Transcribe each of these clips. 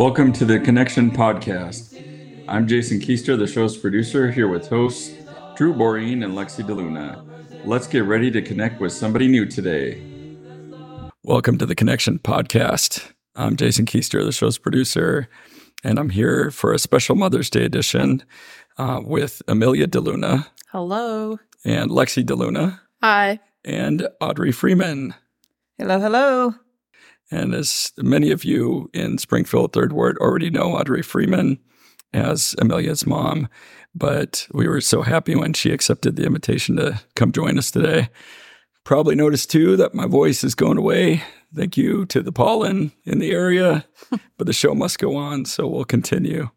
Welcome to the Connection Podcast. I'm Jason Keister, the show's producer, here with hosts Drew Boreen and Lexy Deluna. Let's get ready to connect with somebody new today. Welcome to the Connection Podcast. I'm Jason Keister, the show's producer, and I'm here for a special Mother's Day edition uh, with Amelia Deluna Hello. and Lexy Deluna Hi. and Audrey Freeman. Hello, hello. And as many of you in Springfield Third Ward already know, Audrey Freeman as Amelia's mom, but we were so happy when she accepted the invitation to come join us today. Probably noticed too that my voice is going away. Thank you to the pollen in the area, but the show must go on, so we'll continue.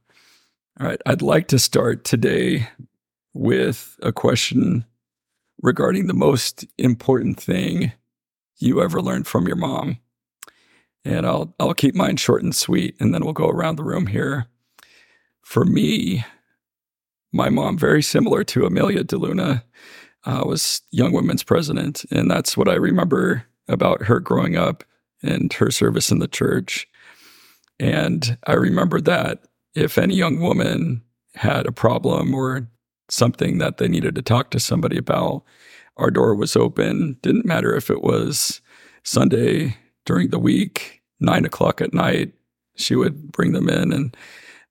All right, I'd like to start today with a question regarding the most important thing you ever learned from your mom. And I'll I'll keep mine short and sweet, and then we'll go around the room here. For me, my mom, very similar to Amelia Deluna, uh, was Young Women's president, and that's what I remember about her growing up and her service in the church. And I remember that if any young woman had a problem or something that they needed to talk to somebody about, our door was open. Didn't matter if it was Sunday during the week, nine o'clock at night, she would bring them in. And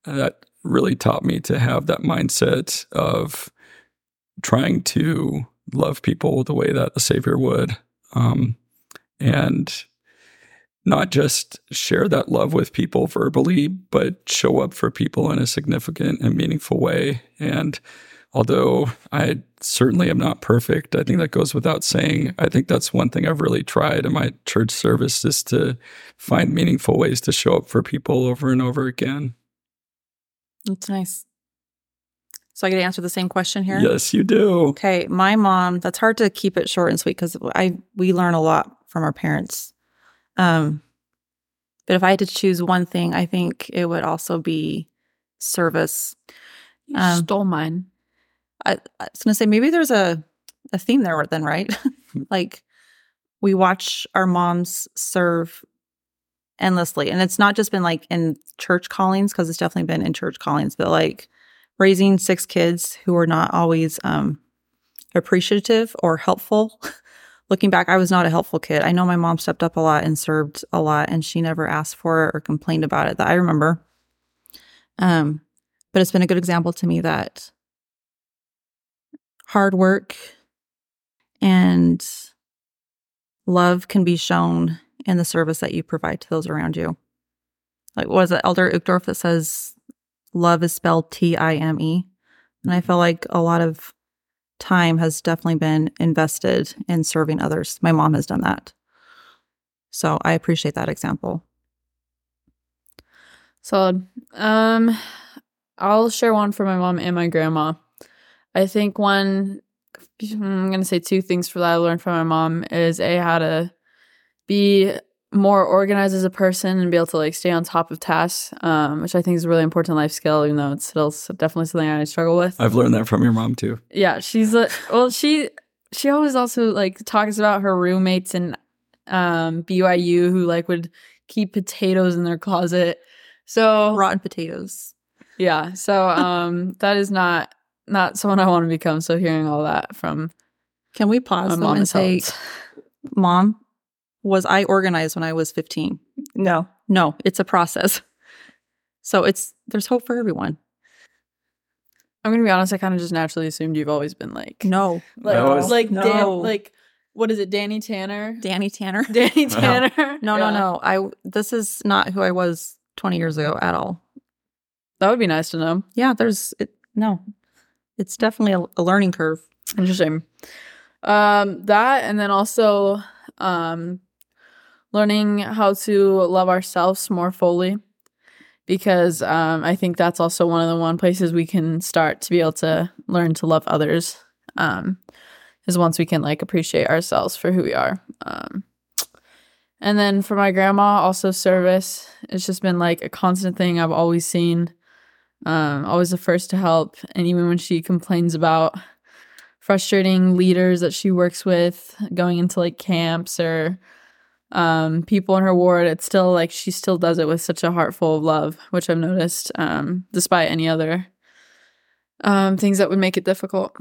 that really taught me to have that mindset of trying to love people the way that the Savior would. Um, and not just share that love with people verbally, but show up for people in a significant and meaningful way. And although I certainly am not perfect, I think that goes without saying. I think that's one thing I've really tried in my church service is to find meaningful ways to show up for people over and over again. That's nice. So I get to answer the same question here? Yes, you do. Okay. My mom, that's hard to keep it short and sweet because I we learn a lot from our parents. Um, but if I had to choose one thing, I think it would also be service. You Um, stole mine. I, I was gonna say maybe there's a a theme there then, right? like we watch our moms serve endlessly, and it's not just been like in church callings because it's definitely been in church callings, but like raising six kids who are not always um, appreciative or helpful. Looking back, I was not a helpful kid. I know my mom stepped up a lot and served a lot, and she never asked for it or complained about it that I remember. Um, but it's been a good example to me that hard work and love can be shown in the service that you provide to those around you. Like, was it Elder Uchtdorf that says love is spelled T I M E? And I feel like a lot of time has definitely been invested in serving others. My mom has done that. So I appreciate that example. Solid. Um, I'll share one for my mom and my grandma. I think one, I'm going to say two things for that I learned from my mom is A, how to be more organized as a person and be able to like stay on top of tasks, um, which I think is a really important life skill, even though it's still definitely something I struggle with. I've learned that from your mom too. yeah she's a, well she she always also like talks about her roommates in um byu who like would keep potatoes in their closet so Rotten potatoes. yeah so um that is not not someone i want to become so hearing all that from Can we pause though mom and has say, helped. Mom, was I organized when I was 15? No, no, it's a process. So it's there's hope for everyone. i'm gonna be honest i kind of just naturally assumed you've always been like No, like That was- like Dan, like what is it danny tanner Danny Tanner. danny tanner No, Yeah. no, no. I this is not who I was 20 years ago at all. that would be nice to know Yeah, there's it, no. It's definitely a, a learning curve. Interesting. Um, that and then also um learning how to love ourselves more fully. Because um I think that's also one of the one places we can start to be able to learn to love others. Um is once we can like appreciate ourselves for who we are. Um and then for my grandma, also service. It's just been like a constant thing I've always seen. Um, always the first to help. And even when she complains about frustrating leaders that she works with going into like camps or um, people in her ward, it's still like she still does it with such a heart full of love, which I've noticed, um, despite any other um, things that would make it difficult.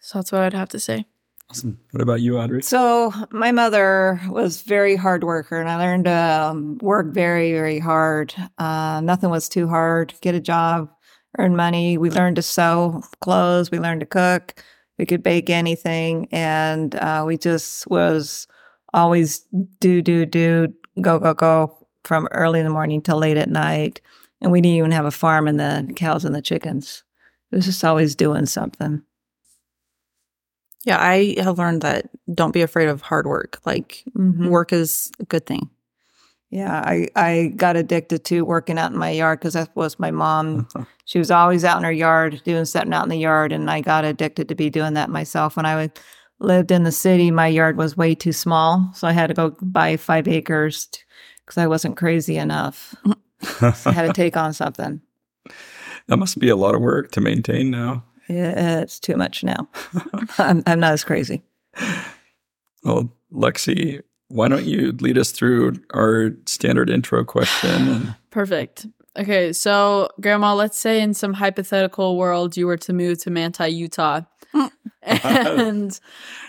So that's what I'd have to say. Awesome. What about you, Audrey? So my mother was very hard worker, and I learned to um, work very, very hard. Uh, nothing was too hard. Get a job, earn money. We learned to sew clothes. We learned to cook. We could bake anything, and uh, we just was always do, do, do, go, go, go from early in the morning till late at night. And we didn't even have a farm and the cows and the chickens. It was just always doing something. Yeah, I have learned that don't be afraid of hard work. Like Mhm. work is a good thing. Yeah, I, I got addicted to working out in my yard because that was my mom. She was always out in her yard doing something out in the yard, and I got addicted to be doing that myself. When I would, lived in the city, my yard was way too small, so I had to go buy five acres because I wasn't crazy enough. I had to take on something. that must be a lot of work to maintain now. Yeah, It's too much now. I'm, I'm not as crazy. Well, Lexy, why don't you lead us through our standard intro question? And Perfect. Okay, so Grandma, let's say in some hypothetical world you were to move to Manti, Utah, and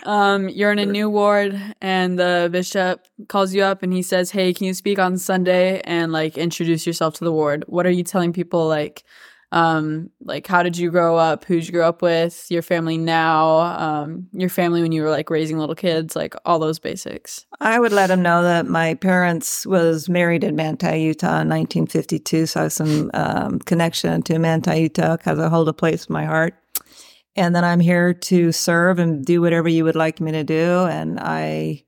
um, you're in a new ward, and the bishop calls you up and he says, "Hey, can you speak on Sunday and like introduce yourself to the ward?" What are you telling people? Like, um, like how did you grow up? Who'd you grow up with? Your family now? Um, your family when you were like raising little kids? Like all those basics. I would let them know that my parents was married in Manti, Utah in 1952. So I have some um, connection to Manti, Utah because I hold a place in my heart. And then I'm here to serve and do whatever you would like me to do. And I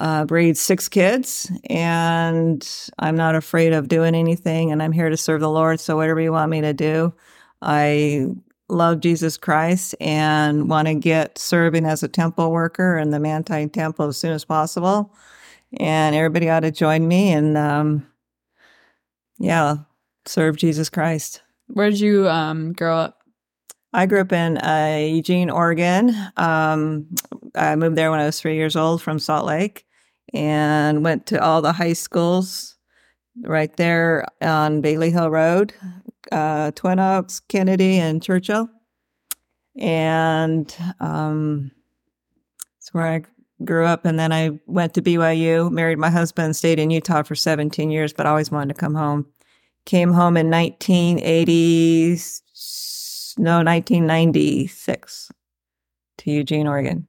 uh, raised six kids and I'm not afraid of doing anything. And I'm here to serve the Lord. So whatever you want me to do, I love Jesus Christ and want to get serving as a temple worker in the Manti Temple as soon as possible. And everybody ought to join me and, um, yeah, serve Jesus Christ. Where did you um grow up? I grew up in uh, Eugene, Oregon. Um, I moved there when I was three years old from Salt Lake and went to all the high schools right there on Bailey Hill Road, uh, Twin Oaks, Kennedy, and Churchill. And um, that's where I grew up. And then I went to BYU, married my husband, stayed in Utah for 17 years, but always wanted to come home. Came home in 1980, no, 1996 to Eugene, Oregon.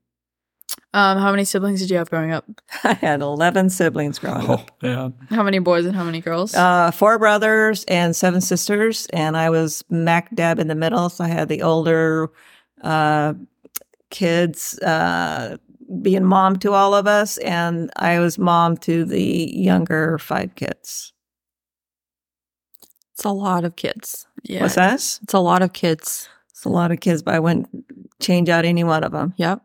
Um, how many siblings did you have growing up? I had 11 siblings growing oh, up. yeah. How many boys and how many girls? Uh, four brothers and seven sisters, and I was mac dab in the middle. So I had the older uh, kids uh, being mom to all of us, and I was mom to the younger five kids. It's a lot of kids. yeah. What's that? It's a lot of kids. It's a lot of kids, but I wouldn't change out any one of them. Yep.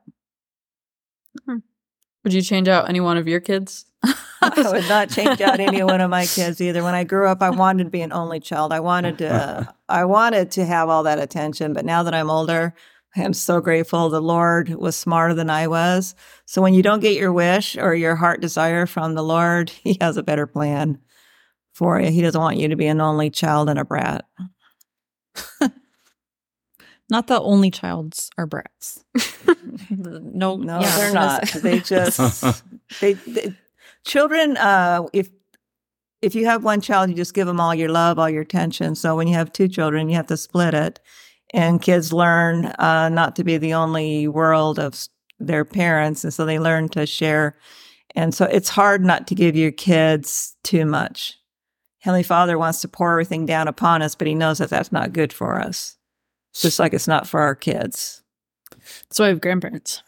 Would you change out any one of your kids? I would not change out any one of my kids either. When I grew up, I wanted to be an only child. I wanted to, I wanted to have all that attention. But now that I'm older, I am so grateful. The Lord was smarter than I was. So when you don't get your wish or your heart desire from the Lord, He has a better plan for you. He doesn't want you to be an only child and a brat. Not the only childs are brats. no, No, yeah, they're not. They just they, they children. Uh, if if you have one child, you just give them all your love, all your attention. So when you have two children, you have to split it, and kids learn uh, not to be the only world of their parents, and so they learn to share. And so it's hard not to give your kids too much. Heavenly Father wants to pour everything down upon us, but He knows that that's not good for us. Just like it's not for our kids. So I have grandparents.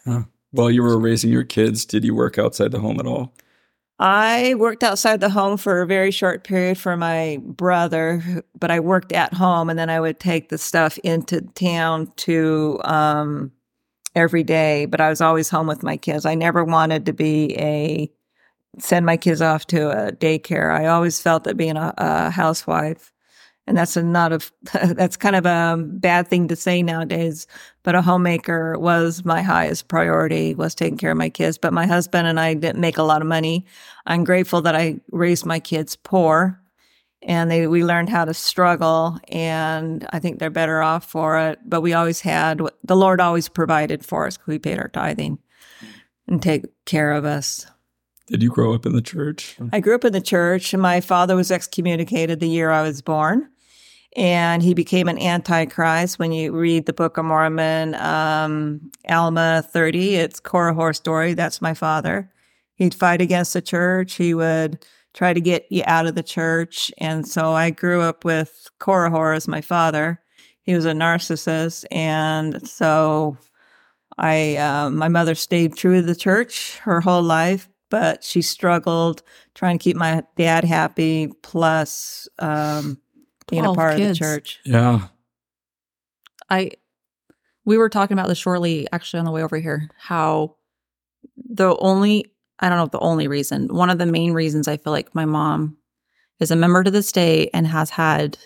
While you were raising your kids, did you work outside the home at all? I worked outside the home for a very short period for my brother, but I worked at home and then I would take the stuff into town to um, every day. But I was always home with my kids. I never wanted to be a send my kids off to a daycare. I always felt that being a, a housewife and that's a not a that's kind of a bad thing to say nowadays. But a homemaker was my highest priority was taking care of my kids. But my husband and I didn't make a lot of money. I'm grateful that I raised my kids poor, and they we learned how to struggle, and I think they're better off for it. But we always had the Lord always provided for us. We paid our tithing and take care of us. Did you grow up in the church? I grew up in the church. My father was excommunicated the year I was born, and he became an antichrist. When you read the Book of Mormon, um, Alma 30, it's Korihor story. That's my father. He'd fight against the church. He would try to get you out of the church. And so I grew up with Korihor as my father. He was a narcissist. And so I, uh, my mother stayed true to the church her whole life, but she struggled trying to keep my dad happy, plus um, being a 12 part of the church. Yeah. I we were talking about this shortly actually on the way over here how the only I don't know if the only reason one of the main reasons I feel like my mom is a member to this day and has had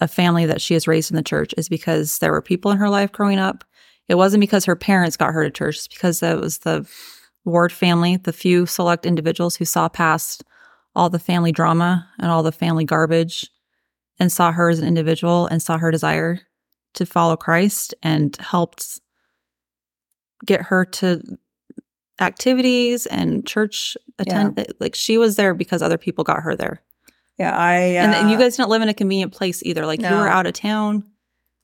a family that she has raised in the church is because there were people in her life growing up. It wasn't because her parents got her to church, it's because it was the Ward family, the few select individuals who saw past all the family drama and all the family garbage and saw her as an individual and saw her desire to follow Christ and helped get her to activities and church attend. Like she was there because other people got her there. Yeah, I uh, and, and you guys didn't live in a convenient place either. Like you No. were out of town.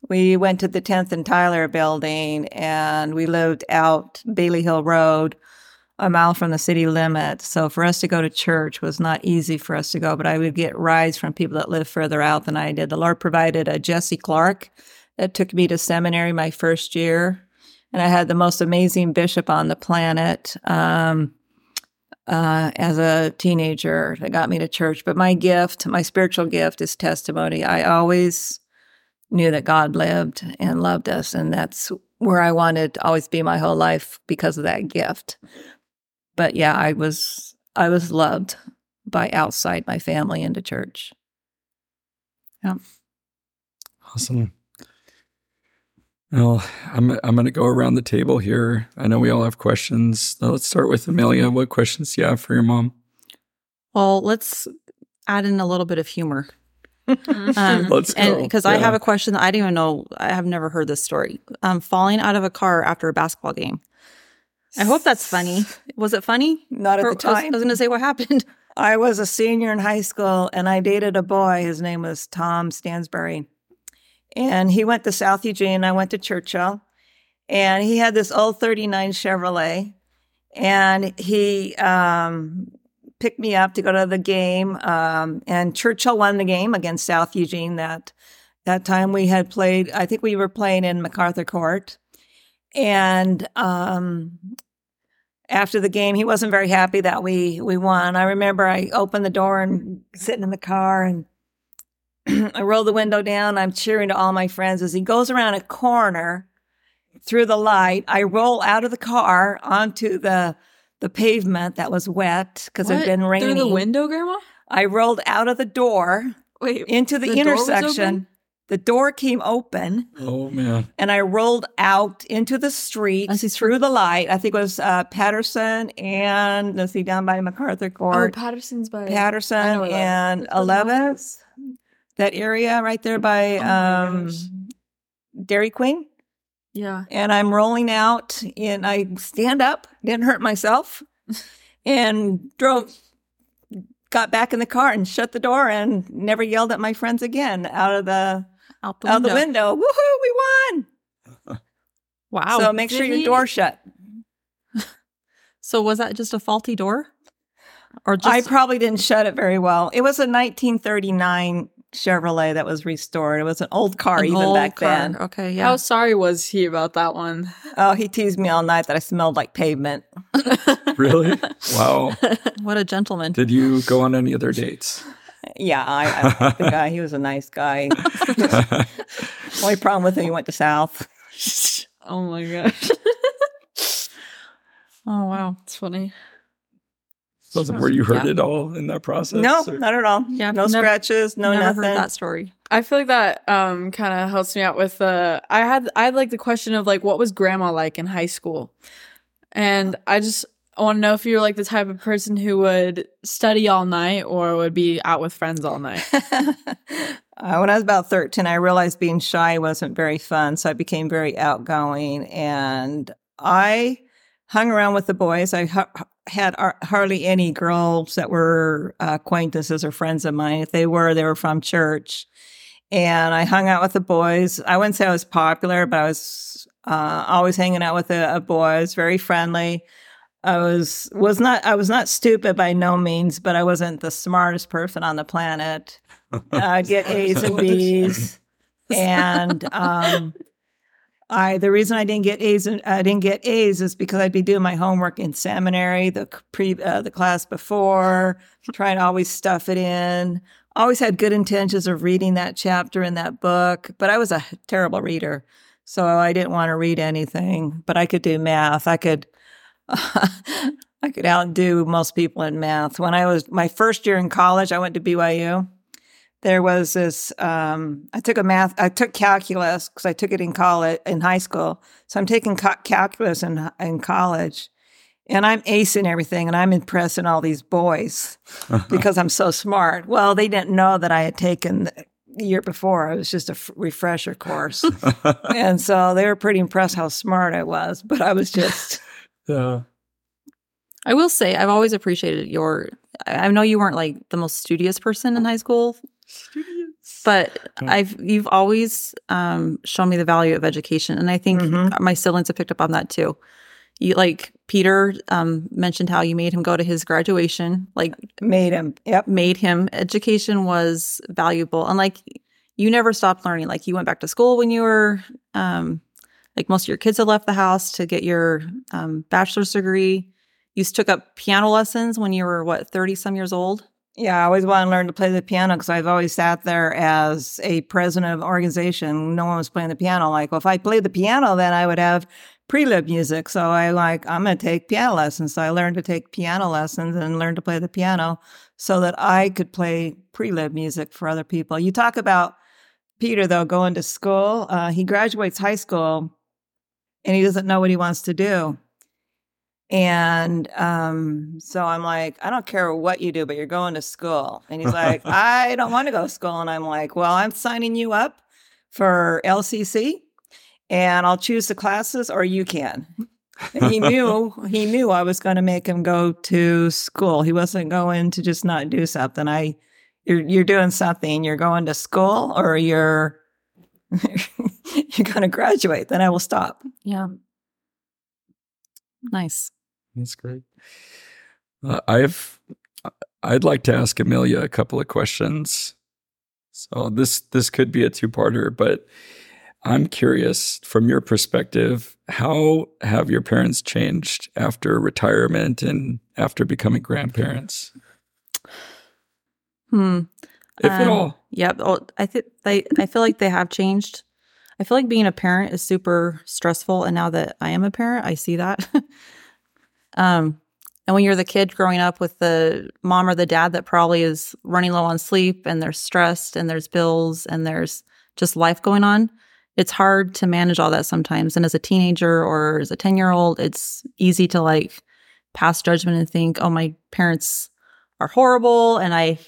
we went to the 10th and Tyler building and we lived out Bailey Hill Road, a mile from the city limit. So for us to go to church was not easy for us to go, but I would get rides from people that lived further out than I did. The Lord provided a Jesse Clark that took me to seminary my first year. And I had the most amazing bishop on the planet. Um, uh, as a teenager that got me to church. But my gift, my spiritual gift is testimony. I always knew that God lived and loved us. And that's where I wanted to always be my whole life because of that gift. But yeah, I was, I was loved by outside my family into church. Yeah. Awesome. Well, I'm I'm going to go around the table here. I know we all have questions. Now let's start with Amelia. What questions do you have for your mom? Well, let's add in a little bit of humor. Um, Let's go. because I have a question that I didn't even know. I have never heard this story. Um, falling out of a car after a basketball game. I hope that's funny. Was it funny? Not at Or- the I was- time. I was going to say what happened. I was a senior in high school and I dated a boy. His name was Tom Stansbury. And he went to South Eugene. I went to Churchill. And he had this old 39 Chevrolet. And he um, picked me up to go to the game. Um, and Churchill won the game against South Eugene that that time we had played, I think we were playing in MacArthur Court. And um, after the game, he wasn't very happy that we we won. I remember I opened the door and sitting in the car and I roll the window down. I'm cheering to all my friends as he goes around a corner through the light. I roll out of the car onto the the pavement that was wet because it had been raining. Through the window, Grandma? I rolled out of the door Wait, into the, The intersection. Open? The door came open Oh man. and I rolled out into the street As he's through the light. I think it was uh, Patterson and let's see, down by MacArthur oh, Court, Patterson's by I know Patterson and What's 11th, that area right there by Oh um. Dairy Queen. Yeah. And I'm rolling out and I stand up, didn't hurt myself, and drove, got back in the car and shut the door and never yelled at my friends again out of the Out the out window. the window. Woohoo, we won! Wow. so make sure Did your he- door shut. So was that just a faulty door? Or just I probably didn't shut it very well. It was a 1939 Chevrolet that was restored. It was an old car an even old back car? then. Okay, yeah. How sorry was he about that one? Oh, he teased me all night that I smelled like pavement. Really? wow. what a gentleman. Did you go on any other dates? Yeah, I, I the guy, he was a nice guy. Only problem with him, he went to South. Oh my gosh. oh wow. It's funny. So were you hurt Yeah. at all in that process? No, or- not at all. Yeah, no never- scratches, no Never nothing. heard that story. I feel like that um kind of helps me out with uh I had I had like the question of like what was grandma like in high school? And I just want to know if you're like the type of person who would study all night or would be out with friends all night. uh, when I was about 13, I realized being shy wasn't very fun. So I became very outgoing and I hung around with the boys. I ha- had ar- hardly any girls that were uh, acquaintances or friends of mine. If they were, they were from church. And I hung out with the boys. I wouldn't say I was popular, but I was uh, always hanging out with the a boy. Very friendly. I was was not I was not stupid by no means, but I wasn't the smartest person on the planet. I'd get A's and B's, and um, I the reason I didn't get A's and I didn't get A's is because I'd be doing my homework in seminary, the pre uh, the class before, trying to always stuff it in. Always had good intentions of reading that chapter in that book, but I was a terrible reader, so I didn't want to read anything. But I could do math. I could I could outdo most people in math. When I was my first year in college, I went to BYU. There was this. Um, I took a math. I took calculus because I took it in college in high school. So I'm taking ca- calculus in in college, and I'm acing everything, and I'm impressing all these boys because I'm so smart. Well, they didn't know that I had taken the year before. It was just a f- refresher course, and so they were pretty impressed how smart I was. But I was just. Yeah. I will say I've always appreciated your. I I know you weren't like the most studious person in high school, but I've you've always um, shown me the value of education, and I think Mhm. my siblings have picked up on that too. You like Peter um, mentioned how you made him go to his graduation, like made him. Yep. made him education was valuable, and like you never stopped learning. Like you went back to school when you were um, like most of your kids had left the house to get your um, bachelor's degree. You took up piano lessons when you were what thirty some years old. Yeah, I always wanted to learn to play the piano because I've always sat there as a president of an organization. No one was playing the piano. Like, well, if I played the piano, then I would have prelude music. So I like, I'm going to take piano lessons. So I learned to take piano lessons and learn to play the piano so that I could play prelude music for other people. You talk about Peter, though, going to school. Uh, he graduates high school and he doesn't know what he wants to do. And um, so I'm like, I don't care what you do, but you're going to school. And he's like, I don't want to go to school. And I'm like, well, I'm signing you up for LCC and I'll choose the classes or you can. And he knew he knew I was going to make him go to school. He wasn't going to just not do something. I you're you're doing something. You're going to school or you're you're going to graduate. Then I will stop. Yeah, nice. That's great. Uh, I've I'd like to ask Amelia a couple of questions. So this this could be a two-parter, but I'm curious from your perspective, how have your parents changed after retirement and after becoming grandparents, Hmm. if at Um, all? Yep. Oh, I think they. I feel like they have changed. I feel like being a parent is super stressful, and now that I am a parent, I see that. um, and when you're the kid growing up with the mom or the dad that probably is running low on sleep, and they're stressed, and there's bills, and there's just life going on, it's hard to manage all that sometimes. And as a teenager or as a ten year old, it's easy to like pass judgment and think, "Oh, my parents are horrible," and I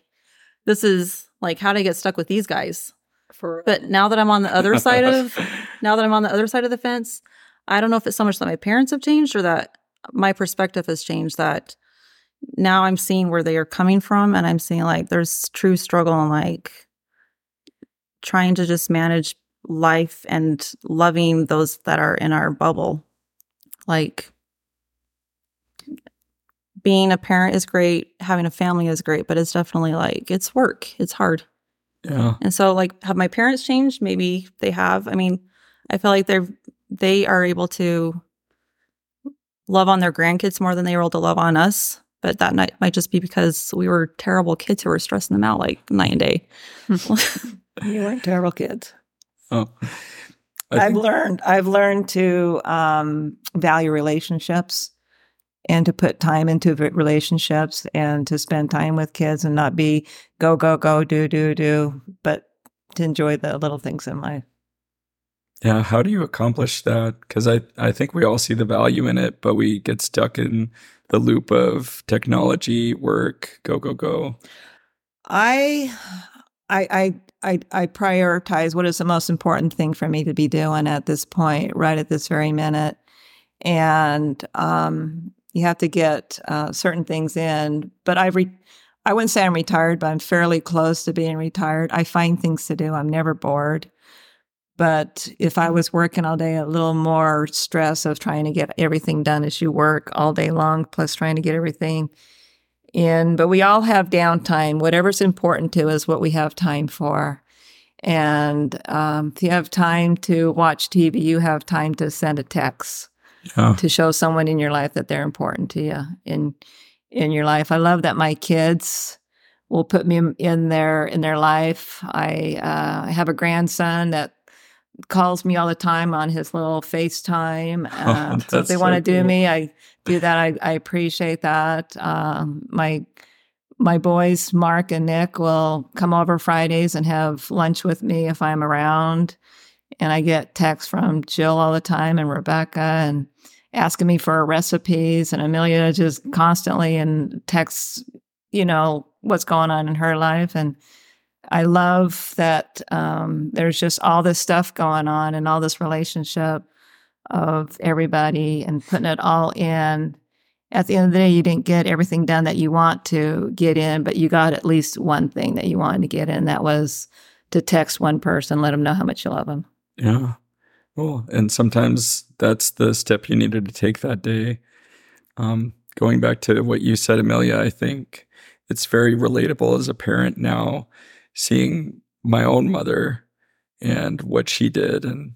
this is like how to get stuck with these guys. For But now that I'm on the other side of now that I'm on the other side of the fence, I don't know if it's so much that my parents have changed or that my perspective has changed that now I'm seeing where they are coming from and I'm seeing like there's true struggle and like trying to just manage life and loving those that are in our bubble. Like being a parent is great, having a family is great, but it's definitely like it's work. It's hard. Yeah. And so like have my parents changed? Maybe they have. I mean, I feel like they're they are able to love on their grandkids more than they were able to love on us. But that might, might just be because we were terrible kids who were stressing them out like night and day. You weren't terrible kids. Oh. I I've think- learned I've learned to um, value relationships and to put time into relationships and to spend time with kids and not be go go go do do do but to enjoy the little things in life. Yeah, how do you accomplish that? Because I, I think we all see the value in it, but we get stuck in the loop of technology, work, go, go, go. I, I, I, I, I prioritize what is the most important thing for me to be doing at this point, right at this very minute, and um, you have to get uh, certain things in. But I, re- I wouldn't say I'm retired, but I'm fairly close to being retired. I find things to do. I'm never bored. But if I was working all day, a little more stress of trying to get everything done as you work all day long, plus trying to get everything in. But we all have downtime. Whatever's important to us, what we have time for. And um, if you have time to watch TV, you have time to send a text Yeah. to show someone in your life that they're important to you in in your life. I love that my kids will put me in their in their life. I uh, have a grandson that calls me all the time on his little FaceTime. Um, so if they want to so do me, I do that. I, I appreciate that. Um, my my boys, Mark and Nick, will come over Fridays and have lunch with me if I'm around. And I get texts from Jill all the time and Rebecca and asking me for recipes. And Amelia just constantly and texts, you know, what's going on in her life. And I love that um, there's just all this stuff going on and all this relationship of everybody and putting it all in. At the end of the day, you didn't get everything done that you want to get in, but you got at least one thing that you wanted to get in. That was to text one person, let them know how much you love them. Yeah. Well, and sometimes that's the step you needed to take that day. Um, going back to what you said, Amelia, I think it's very relatable as a parent now, seeing my own mother and what she did. And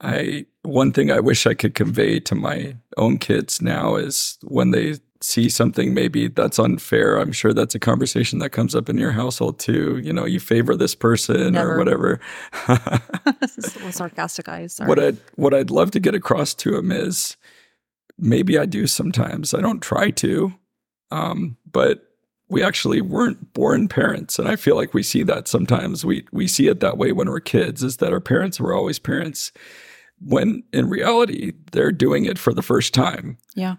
I, one thing I wish I could convey to my own kids now is when they see something maybe that's unfair, I'm sure that's a conversation that comes up in your household too. You know, you favor this person Never. or whatever. Sarcastic eyes. Sorry. what I'd what I'd love to get across to him is maybe I do sometimes. I don't try to, um, but we actually weren't born parents, and I feel like we see that sometimes. We we see it that way when we're kids. Is that our parents were always parents, when in reality they're doing it for the first time. yeah.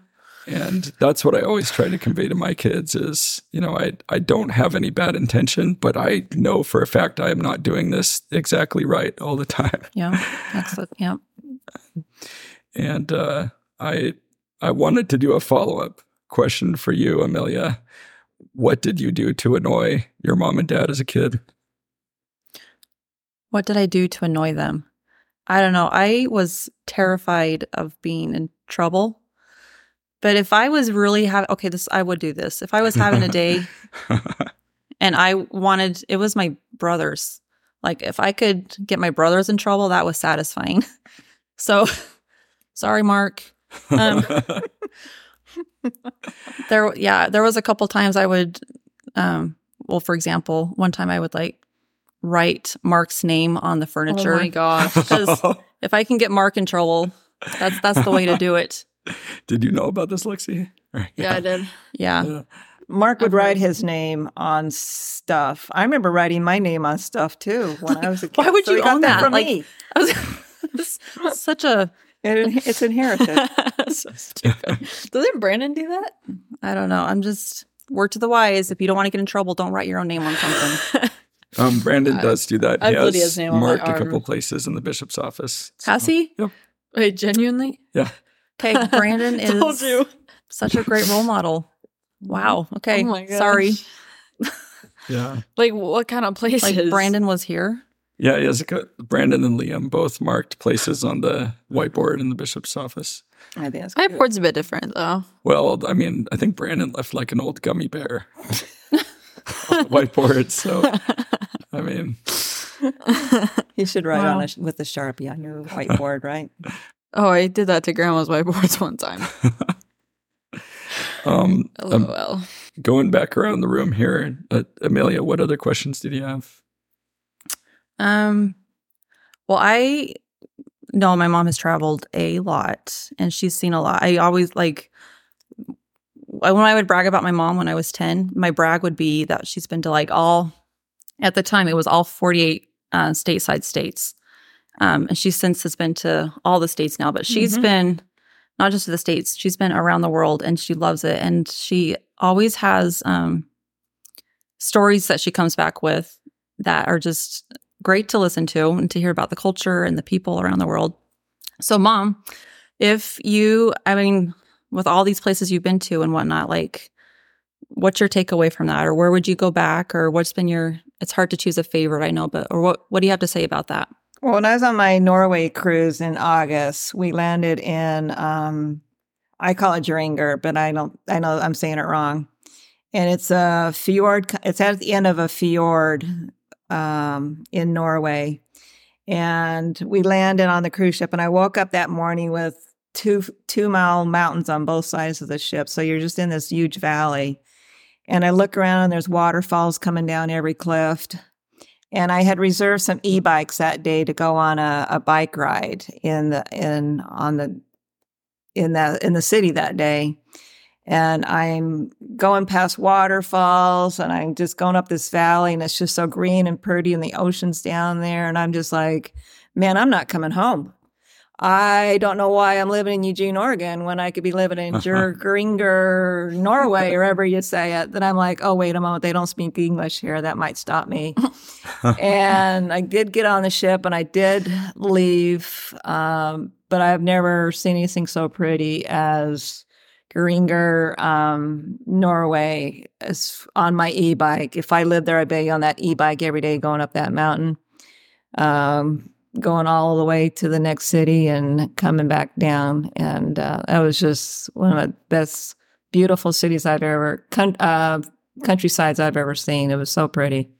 And that's what I always try to convey to my kids is, you know, I I don't have any bad intention, but I know for a fact I am not doing this exactly right all the time. Yeah. The, yeah. And uh, I I wanted to do a follow up question for you, Amelia. What did you do to annoy your mom and dad as a kid? What did I do to annoy them? I don't know. I was terrified of being in trouble. But if I was really having, okay, this, I would do this. If I was having a day and I wanted, it was my brothers. Like if I could get my brothers in trouble, that was satisfying. So sorry, Mark. Um, There, yeah, there was a couple times I would, um, well, for example, one time I would like write Mark's name on the furniture. Oh my gosh. If I can get Mark in trouble, that's that's the way to do it. did you know about this, Lexy? Yeah, I did. Yeah. Yeah. Mark would write his name on stuff. I remember writing my name on stuff too when I was a kid. Why would So you he own that that? from Like- me? I was, it's such a It, it's inherited. so stupid. Doesn't Brandon do that? I don't know. I'm just word to the wise. If you don't want to get in trouble, don't write your own name on something. Um, Brandon I- does do that. I He put has his name on my marked a couple places in the bishop's office. Has he? Wait, genuinely? Okay, Brandon Told is you. such a great role model. Wow. Okay. Oh my. Sorry. Yeah. Like what kind of places? Like Brandon was here. Yeah, he has Brandon and Liam both marked places on the whiteboard in the bishop's office. I think that's My good. board's a bit different though. Well, I mean, I think Brandon left like an old gummy bear on the whiteboard. So, I mean, You should write Wow. on a, with a sharpie on your whiteboard, right? Oh, I did that to grandma's whiteboards one time. um, um, LOL. going back around the room here, uh, Amelia, what other questions did you have? Um, well, I know my mom has traveled a lot and she's seen a lot. I always like I- when I would brag about my mom when I was 10, my brag would be that she's been to like all at the time it was all 48 uh, stateside states. Um, and she since has been to all the states now, but she's Mhm. been not just to the states, she's been around the world and she loves it. And she always has um, stories that she comes back with that are just great to listen to and to hear about the culture and the people around the world. So, mom, if you, I mean, with all these places you've been to and whatnot, like, what's your takeaway from that, or where would you go back, or what's been your? It's hard to choose a favorite, I know, but or what what do you have to say about that? Well, when I was on my Norway cruise in August, we landed in um I call it Dringer, but I don't I know I'm saying it wrong. And it's a fjord it's at the end of a fjord um in Norway. And we landed on the cruise ship and I woke up that morning with two two mile mountains on both sides of the ship. So you're just in this huge valley. And I look around and there's waterfalls coming down every cliff. And I had reserved some e-bikes that day to go on a, a bike ride in the in on the in the in the city that day. And I'm going past waterfalls and I'm just going up this valley and it's just so green and pretty and the ocean's down there. And I'm just like, man, I'm not coming home. I don't know why I'm living in Eugene, Oregon when I could be living in Jurgringer, Norway, or wherever you say it. Then I'm like, oh, wait a moment, they don't speak English here. That might stop me. and I did get on the ship and I did leave, um, but I've never seen anything so pretty as Geringer, um, Norway, as on my e-bike. If I lived there, I'd be on that e-bike every day going up that mountain. Um, going all the way to the next city and coming back down. And uh, that was just one of the best, beautiful cities I've ever, con- uh, countrysides I've ever seen. It was so pretty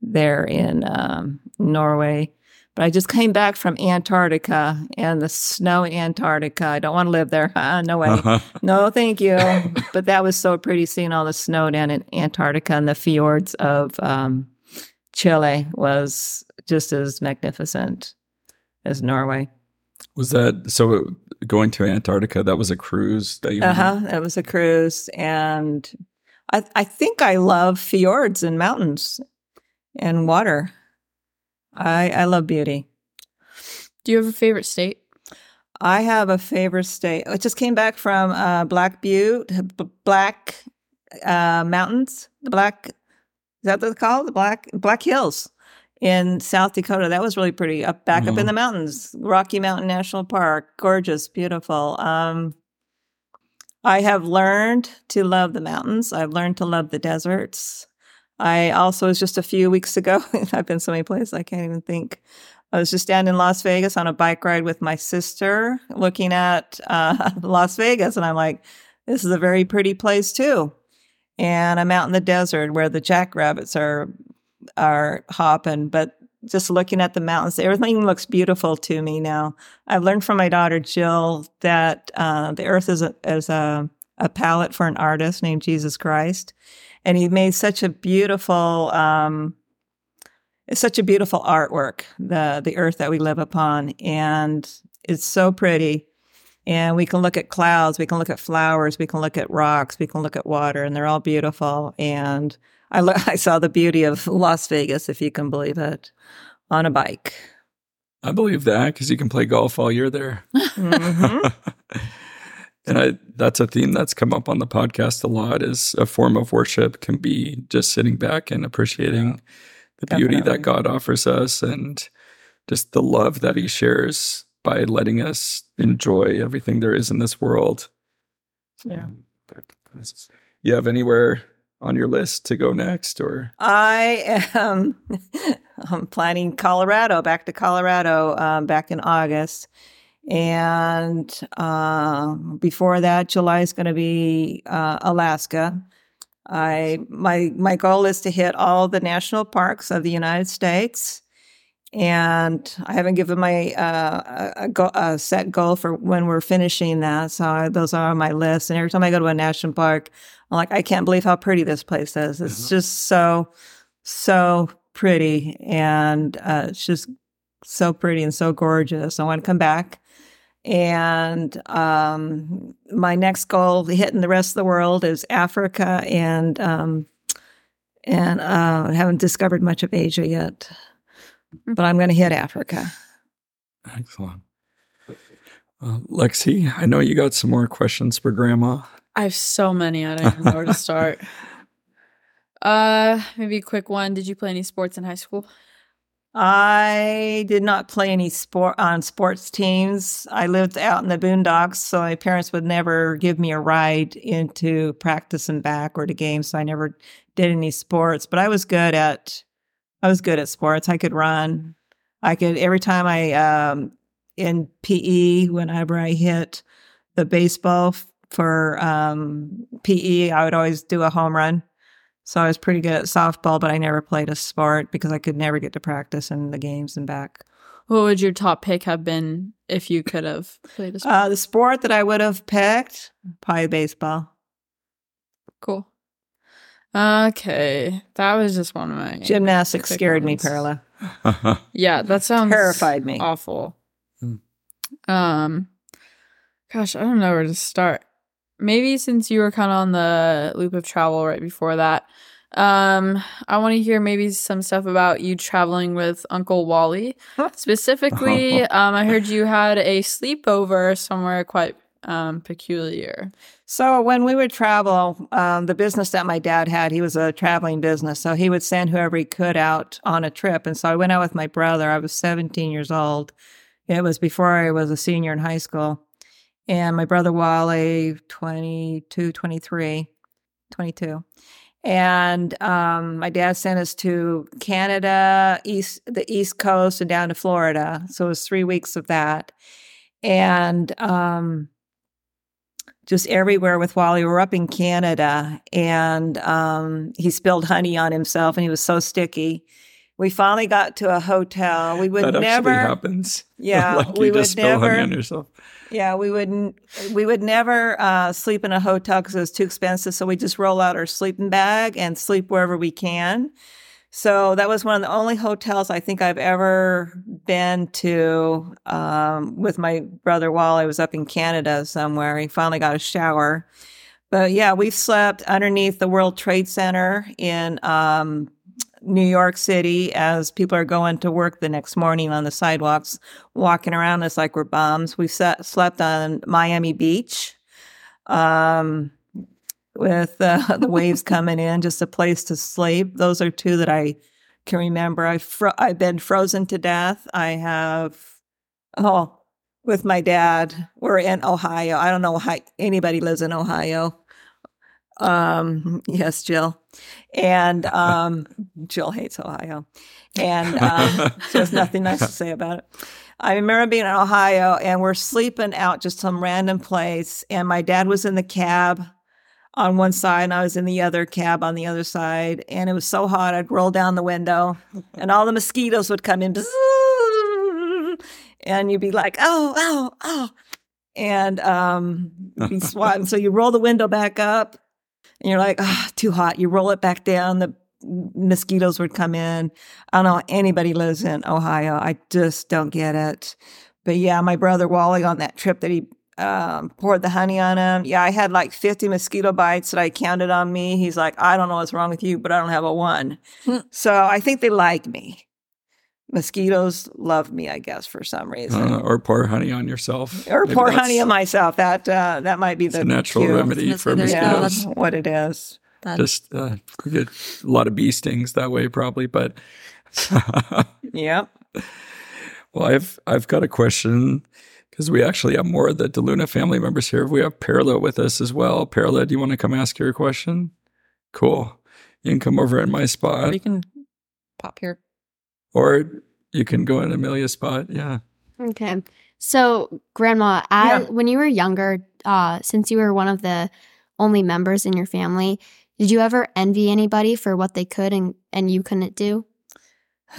there in um, Norway. But I just came back from Antarctica and the snow in Antarctica. I don't want to live there. Uh, no way. No, thank you. but that was so pretty seeing all the snow down in Antarctica and the fjords of um, Chile was just as magnificent as Norway. Was that so? Going to Antarctica, that was a cruise that you. Uh huh. It was a cruise, and I I think I love fjords and mountains and water. I I love beauty. Do you have a favorite state? I have a favorite state. I just came back from uh, Black Butte, B- Black uh, Mountains, the Black. Is that what it's called? The Black Black Hills in South Dakota. That was really pretty. Up back up in Mhm. the mountains, Rocky Mountain National Park, gorgeous, beautiful. Um, I have learned to love the mountains. I've learned to love the deserts. I also was just a few weeks ago. I've been so many places I can't even think. I was just down in Las Vegas on a bike ride with my sister, looking at uh, Las Vegas, and I'm like, "This is a very pretty place too." And I'm out in the desert where the jackrabbits are are hopping, but just looking at the mountains, everything looks beautiful to me now. I've learned from my daughter Jill that uh, the earth is a, is a, a palette for an artist named Jesus Christ, and he made such a beautiful, um, it's such a beautiful artwork. The the earth that we live upon, and it's so pretty. And we can look at clouds, we can look at flowers, we can look at rocks, we can look at water, and they're all beautiful. And I, lo- I saw the beauty of Las Vegas, if you can believe it, on a bike. I believe that because you can play golf while you're there. Mhm. and I, that's a theme that's come up on the podcast a lot. Is a form of worship can be just sitting back and appreciating the beauty definitely. that God offers us, and just the love that He shares by letting us enjoy everything there is in this world. Yeah. You have anywhere on your list to go next, or I am I'm planning Colorado, back to Colorado um, back in August. And uh, before that, July is going to be uh, Alaska. I my my goal is to hit all the national parks of the United States, and I haven't given my uh, a, go, a set goal for when we're finishing that. So I, those are on my list. And every time I go to a national park, I'm like, I can't believe how pretty this place is. It's just so so pretty, and uh, it's just so pretty and so gorgeous. I want to come back. And um, my next goal, hitting the rest of the world, is Africa, and um, and uh, I haven't discovered much of Asia yet. But I'm going to hit Africa. Excellent. Uh, Lexy, I know you got some more questions for Grandma. I have so many. I don't even know where to start. Uh, maybe a quick one. Did you play any sports in high school? I did not play any sport on sports teams. I lived out in the boondocks, so my parents would never give me a ride into practice and back or to games. So I never did any sports. But I was good at I was good at sports. I could run. I could every time I um, in PE whenever I hit the baseball for um, PE, I would always do a home run. So I was pretty good at softball, but I never played a sport because I could never get to practice in the games and back. What would your top pick have been if you could have played a sport? Uh, the sport that I would have picked, probably baseball. cool. Okay, that was just one of my Gymnastics Quick scared me, ones. Perla. Yeah, that sounds Terrified me. Awful. Hmm. Um, gosh, I don't know where to start. Maybe since you were kind of on the loop of travel right before that, um, I want to hear maybe some stuff about you traveling with Uncle Wally. Specifically, um, I heard you had a sleepover somewhere quite um peculiar. So when we would travel, um, the business that my dad had, he was a traveling business. So he would send whoever he could out on a trip. And so I went out with my brother. I was 17 years old. It was before I was a senior in high school. And my brother Wally, 22, 23, 22. And um, my dad sent us to Canada, east the East Coast, and down to Florida. So it was three weeks of that. And um, just everywhere with Wally. We were up in Canada and um, he spilled honey on himself and he was so sticky. We finally got to a hotel. We would that never, happens. Yeah, like we would just spill honey never- yeah, we wouldn't, we would never uh, sleep in a hotel because it was too expensive. So we just roll out our sleeping bag and sleep wherever we can. So that was one of the only hotels I think I've ever been to um, with my brother while I was up in Canada somewhere. He finally got a shower. But yeah, we've slept underneath the World Trade Center in um, New York City as people are going to work the next morning on the sidewalks, walking around us like we're bums. We've slept on Miami Beach. Um, with uh, the waves coming in, just a place to sleep. Those are two that I can remember. I fro- I've been frozen to death. I have oh with my dad. We're in Ohio. I don't know how anybody lives in Ohio. Um, yes, Jill, and um, Jill hates Ohio, and um, she has nothing nice to say about it. I remember being in Ohio, and we're sleeping out just some random place, and my dad was in the cab on one side and I was in the other cab on the other side. And it was so hot, I'd roll down the window and all the mosquitoes would come in. And you'd be like, oh, oh, oh. And um, you'd be swatting. so you roll the window back up and you're like, oh, too hot. You roll it back down. The mosquitoes would come in. I don't know anybody lives in Ohio. I just don't get it. But yeah, my brother Wally on that trip that he um, poured the honey on him. Yeah, I had like 50 mosquito bites that I counted on me. He's like, I don't know what's wrong with you, but I don't have a one. so I think they like me. Mosquitoes love me, I guess, for some reason. Uh, or pour honey on yourself. or Maybe pour honey on myself. That uh, that might be the natural cue. remedy for There you go. mosquitoes. That's- what it is. That, Just uh, get a lot of bee stings that way, probably. But Yep. well, I've I've got a question because we actually have more of the Deluna family members here. We have Perla with us as well. Perla, do you want to come ask your question? Cool. You can come over in my spot, we can pop here. or you can go in Amelia's spot. Yeah. Okay. So, Grandma, as, Yeah. when you were younger, uh, since you were one of the only members in your family, did you ever envy anybody for what they could and, and you couldn't do?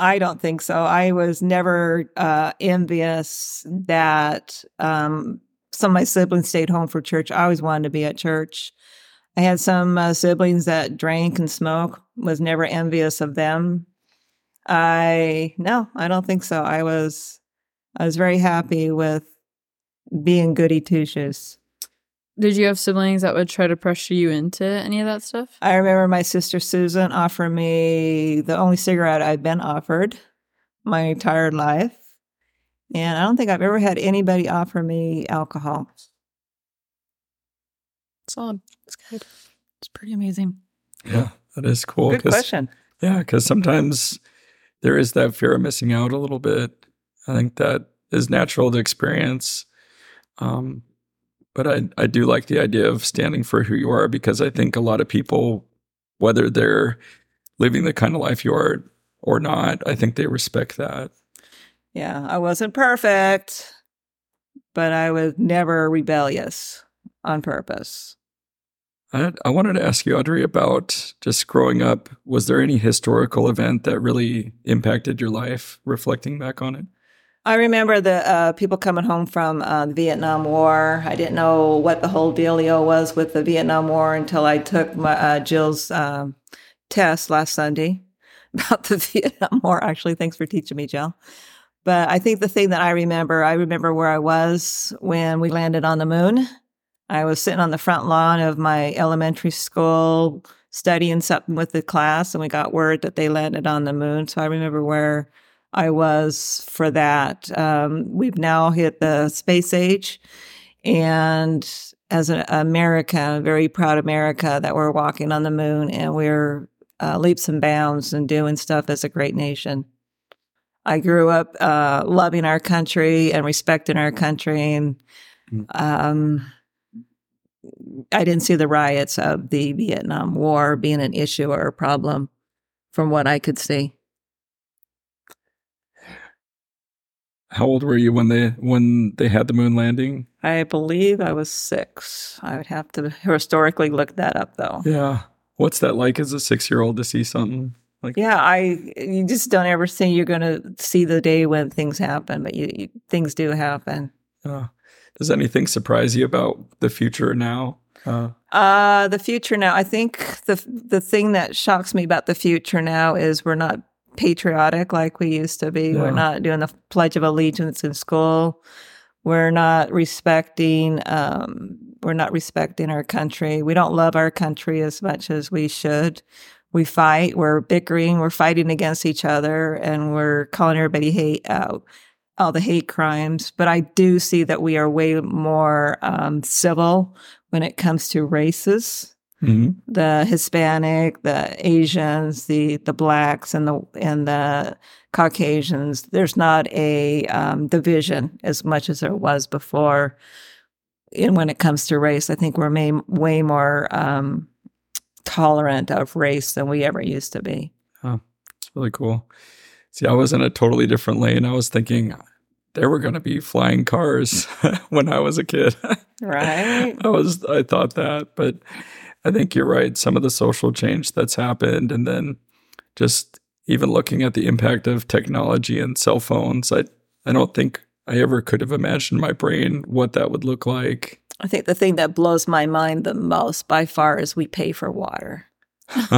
I don't think so. I was never uh, envious that um, some of my siblings stayed home for church. I always wanted to be at church. I had some uh, siblings that drank and smoked. Was never envious of them. I no, I don't think so. I was I was very happy with being goody two shoes. Did you have siblings that would try to pressure you into any of that stuff? I remember my sister Susan offering me the only cigarette I'd been offered my entire life. And I don't think I've ever had anybody offer me alcohol. Solid. That's good. It's pretty amazing. Yeah, that is cool. Good 'cause- question. Yeah, because sometimes there is that fear of missing out a little bit. I think that is natural to experience. Um, but I, I do like the idea of standing for who you are because I think a lot of people, whether they're living the kind of life you are or not, I think they respect that. Yeah, I wasn't perfect, but I was never rebellious on purpose. I, I wanted to ask you, Audrey, about just growing up. Was there any historical event that really impacted your life, reflecting back on it? I remember the uh, people coming home from uh, the Vietnam War. I didn't know what the whole dealio was with the Vietnam War until I took my, uh, Jill's um, test last Sunday about the Vietnam War. Actually, thanks for teaching me, Jill. But I think the thing that I remember, I remember where I was when we landed on the moon. I was sitting on the front lawn of my elementary school studying something with the class, and we got word that they landed on the moon. So I remember where I was for that. Um, we've now hit the space age. And as an America, very proud America that we're walking on the moon and we're uh, leaps and bounds and doing stuff as a great nation. I grew up uh, loving our country and respecting our country. And um, I didn't see the riots of the Vietnam War being an issue or a problem from what I could see. How old were you when they when they had the moon landing? I believe I was six. I would have to historically look that up though. Yeah. What's that like as a six year old to see something like Yeah, I you just don't ever think you're going to see the day when things happen, but you, you things do happen. Uh, does anything surprise you about the future now? Uh, Uh the future now. I think the the thing that shocks me about the future now is we're not patriotic like we used to be. Yeah. We're not doing the Pledge of Allegiance in school. We're not respecting um we're not respecting our country. We don't love our country as much as we should. We fight, we're bickering, we're fighting against each other and we're calling everybody hate out all the hate crimes, but I do see that we are way more um, civil when it comes to races mhm. the Hispanic, the Asians, the the blacks, and the and the Caucasians. There's not a um, division as much as there was before. And when it comes to race, I think we're may, way more um, tolerant of race than we ever used to be. Oh, it's really cool. See, I was in a totally different lane. I was thinking there were going to be flying cars when I was a kid. Right? I was I thought that, but I think you're right. Some of the social change that's happened, and then just even looking at the impact of technology and cell phones, I I don't think I ever could have imagined in my brain what that would look like. I think the thing that blows my mind the most by far is we pay for water.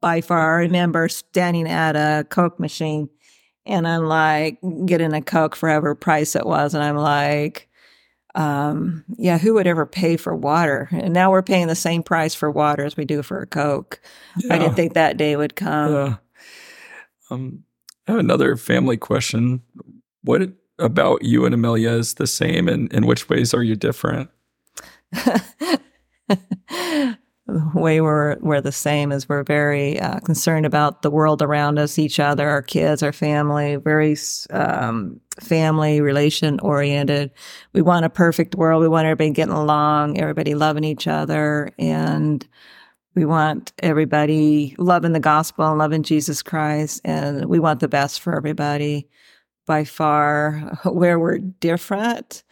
by far. I remember standing at a Coke machine and I'm like getting a Coke for whatever price it was. And I'm like, um, yeah, who would ever pay for water? And now we're paying the same price for water as we do for a Coke. I didn't think that day would come. Yeah. Um, I have another family question. What about you and Amelia is the same, and in which ways are you different? way we're we're the same is we're very uh, concerned about the world around us, each other, our kids, our family. Very um, family relation oriented. We want a perfect world. We want everybody getting along, everybody loving each other, and we want everybody loving the gospel and loving Jesus Christ, and we want the best for everybody. By far, where we're different,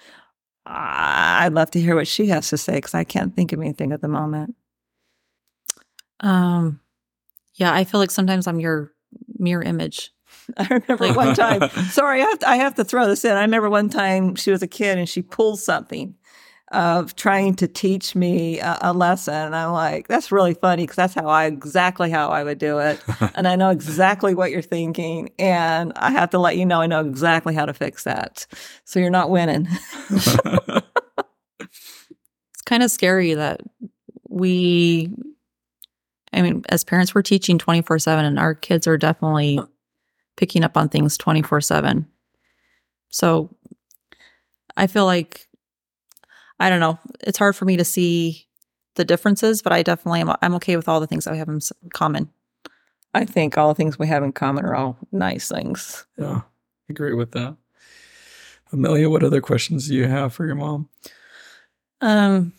I'd love to hear what she has to say because I can't think of anything at the moment. Um, yeah, I feel like sometimes I'm your mirror image. I remember one time. Sorry, I have, to, I have to throw this in. I remember one time she was a kid and she pulled something of trying to teach me a, a lesson, and I'm like, "That's really funny because that's how I exactly how I would do it, and I know exactly what you're thinking, and I have to let you know I know exactly how to fix that. So you're not winning." It's kind of scary that we, I mean, as parents, we're teaching 24 7, and our kids are definitely picking up on things 24 7. So I feel like, I don't know, it's hard for me to see the differences, but I definitely am, I'm okay with all the things that we have in common. I think all the things we have in common are all nice things. Yeah, agree with that. Amelia, what other questions do you have for your mom? Um,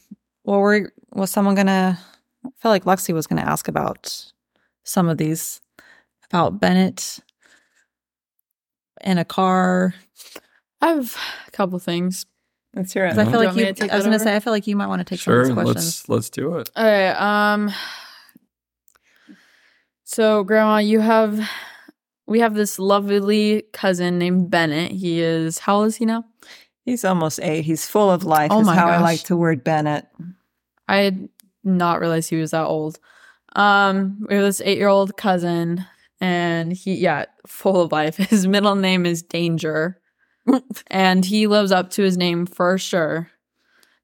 well, we're, was someone gonna, I felt like Lexy was gonna ask about some of these, about Bennett in a car. I have a couple things. Let's hear it. 'Cause I feel Do you like you, I was gonna say, I feel like you might want to take sure, some of these let's let's do it. All right. Um. So, Grandma, you have we have this lovely cousin named Bennett. He is how old is he now? He's almost eight. He's full of life. Oh is my how I like to word Bennett. I had not realize he was that old. Um, we have this eight-year-old cousin, and he, yeah, full of life. His middle name is Danger, and he lives up to his name for sure.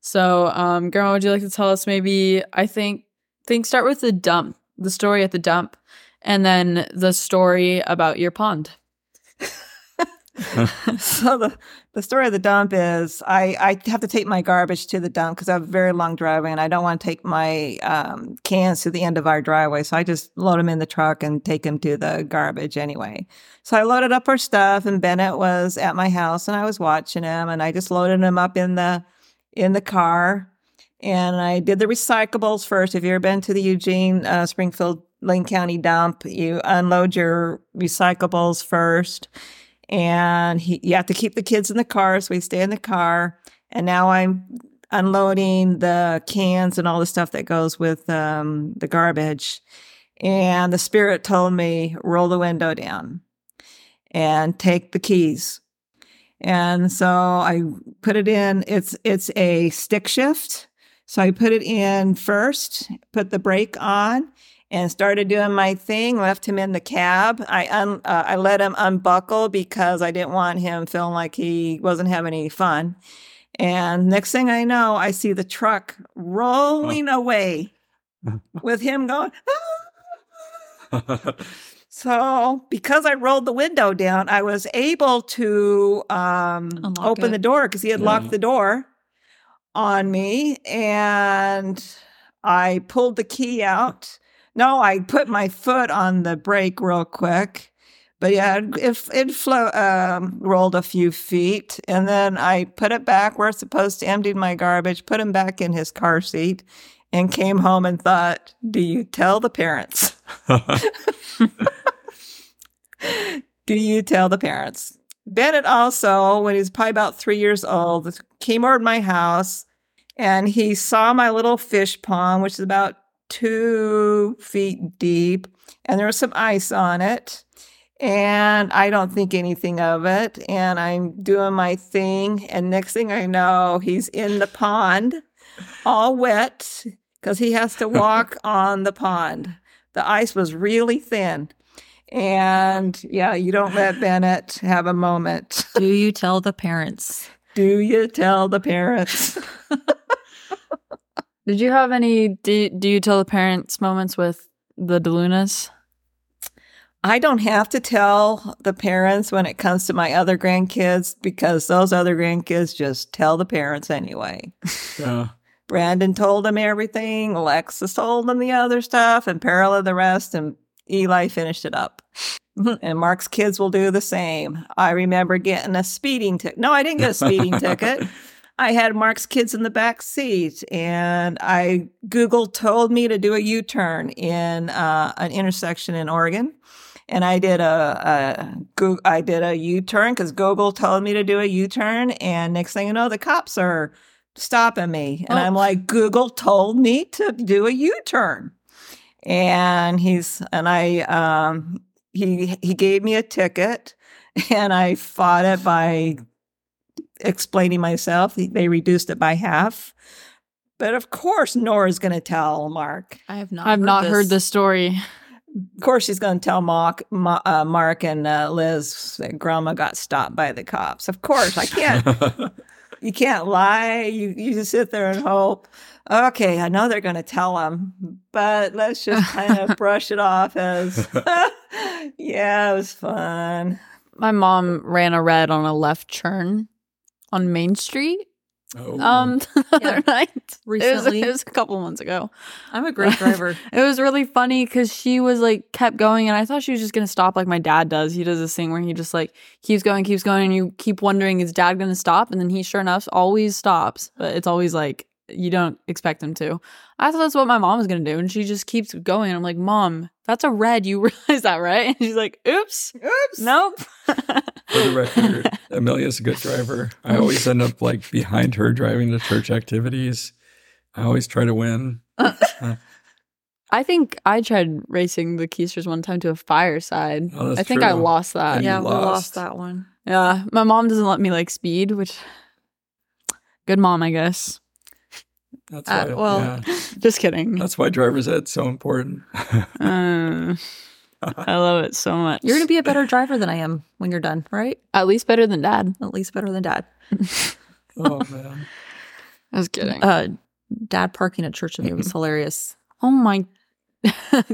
So, um, Grandma, would you like to tell us maybe? I think think start with the dump, the story at the dump, and then the story about your pond. so the, the story of the dump is I, I have to take my garbage to the dump because I have a very long driveway and I don't want to take my um, cans to the end of our driveway. So I just load them in the truck and take them to the garbage anyway. So I loaded up our stuff and Bennett was at my house and I was watching him and I just loaded him up in the in the car and I did the recyclables first. If you've ever been to the Eugene uh, Springfield Lane County dump, you unload your recyclables first and he, you have to keep the kids in the car, so we stay in the car. And now I'm unloading the cans and all the stuff that goes with um, the garbage. And the spirit told me roll the window down and take the keys. And so I put it in. It's it's a stick shift. So I put it in first, put the brake on, and started doing my thing. Left him in the cab. I un, uh, I let him unbuckle because I didn't want him feeling like he wasn't having any fun. And next thing I know, I see the truck rolling away with him going. "Ah." So because I rolled the window down, I was able to um, open it. the door because he had Yeah. locked the door on me, and I pulled the key out. No, I put my foot on the brake real quick, but yeah, it it, flo- um, rolled a few feet, and then I put it back where it's supposed to. Emptied my garbage, put him back in his car seat, and came home and thought, "Do you tell the parents?" Do you tell the parents? Bennett also, when he was probably about three years old, came over to my house and he saw my little fish pond, which is about two feet deep, and there was some ice on it. And I don't think anything of it. And I'm doing my thing. And next thing I know, he's in the pond, all wet, because he has to walk on the pond. The ice was really thin. And yeah, you don't let Bennett have a moment. Do you tell the parents? Do you tell the parents? Did you have any? Do, do you tell the parents moments with the Delunas? I don't have to tell the parents when it comes to my other grandkids because those other grandkids just tell the parents anyway. yeah. Brandon told them everything, Alexis told them the other stuff, and Perla the rest, and Eli finished it up. and Mark's kids will do the same. I remember getting a speeding ticket. No, I didn't get a speeding ticket. I had Mark's kids in the back seat, and I Google told me to do a U turn in uh, an intersection in Oregon, and I did a, a I did a U turn because Google told me to do a U turn, and next thing you know, the cops are stopping me, and Oh. I'm like, Google told me to do a U turn, and he's and I um he he gave me a ticket, and I fought it by explaining myself. They reduced it by half. But of course, Nora's going to tell Mark. I have not. I've not heard the story. Of course, she's going to tell Mark, Ma, uh, Mark and uh, Liz that Grandma got stopped by the cops. Of course, I can't. you can't lie. You you just sit there and hope. Okay, I know they're going to tell them, but let's just kind of brush it off as, yeah, it was fun. My mom ran a red on a left turn on Main Street. Oh, Um, the Yeah. other night. It was, Recently. it was a couple months ago. I'm a great driver. It was really funny because she was like kept going, and I thought she was just gonna stop like my dad does. He does this thing where he just like keeps going, keeps going, and you keep wondering is dad gonna stop, and then he sure enough always stops, but it's always like you don't expect him to. I thought that's what my mom was gonna do, and she just keeps going. I'm like, Mom, that's a red. You realize that, right? And she's like, Oops, Oops. nope. For the record, Amelia's a good driver. I always end up like behind her driving to church activities. I always try to win. I think I tried racing the Keisters one time to a fireside. Oh, that's I think I lost that. And you yeah, we lost. lost that one. Yeah, my mom doesn't let me like speed, which good mom, I guess. That's Uh, why. well, yeah. Just kidding. that's why driver's ed's so important. Uh, I love it so much. You're going to be a better driver than I am when you're done, right? at least better than dad. At least better than dad. oh man, I was kidding. Uh, dad parking at church today was hilarious. oh my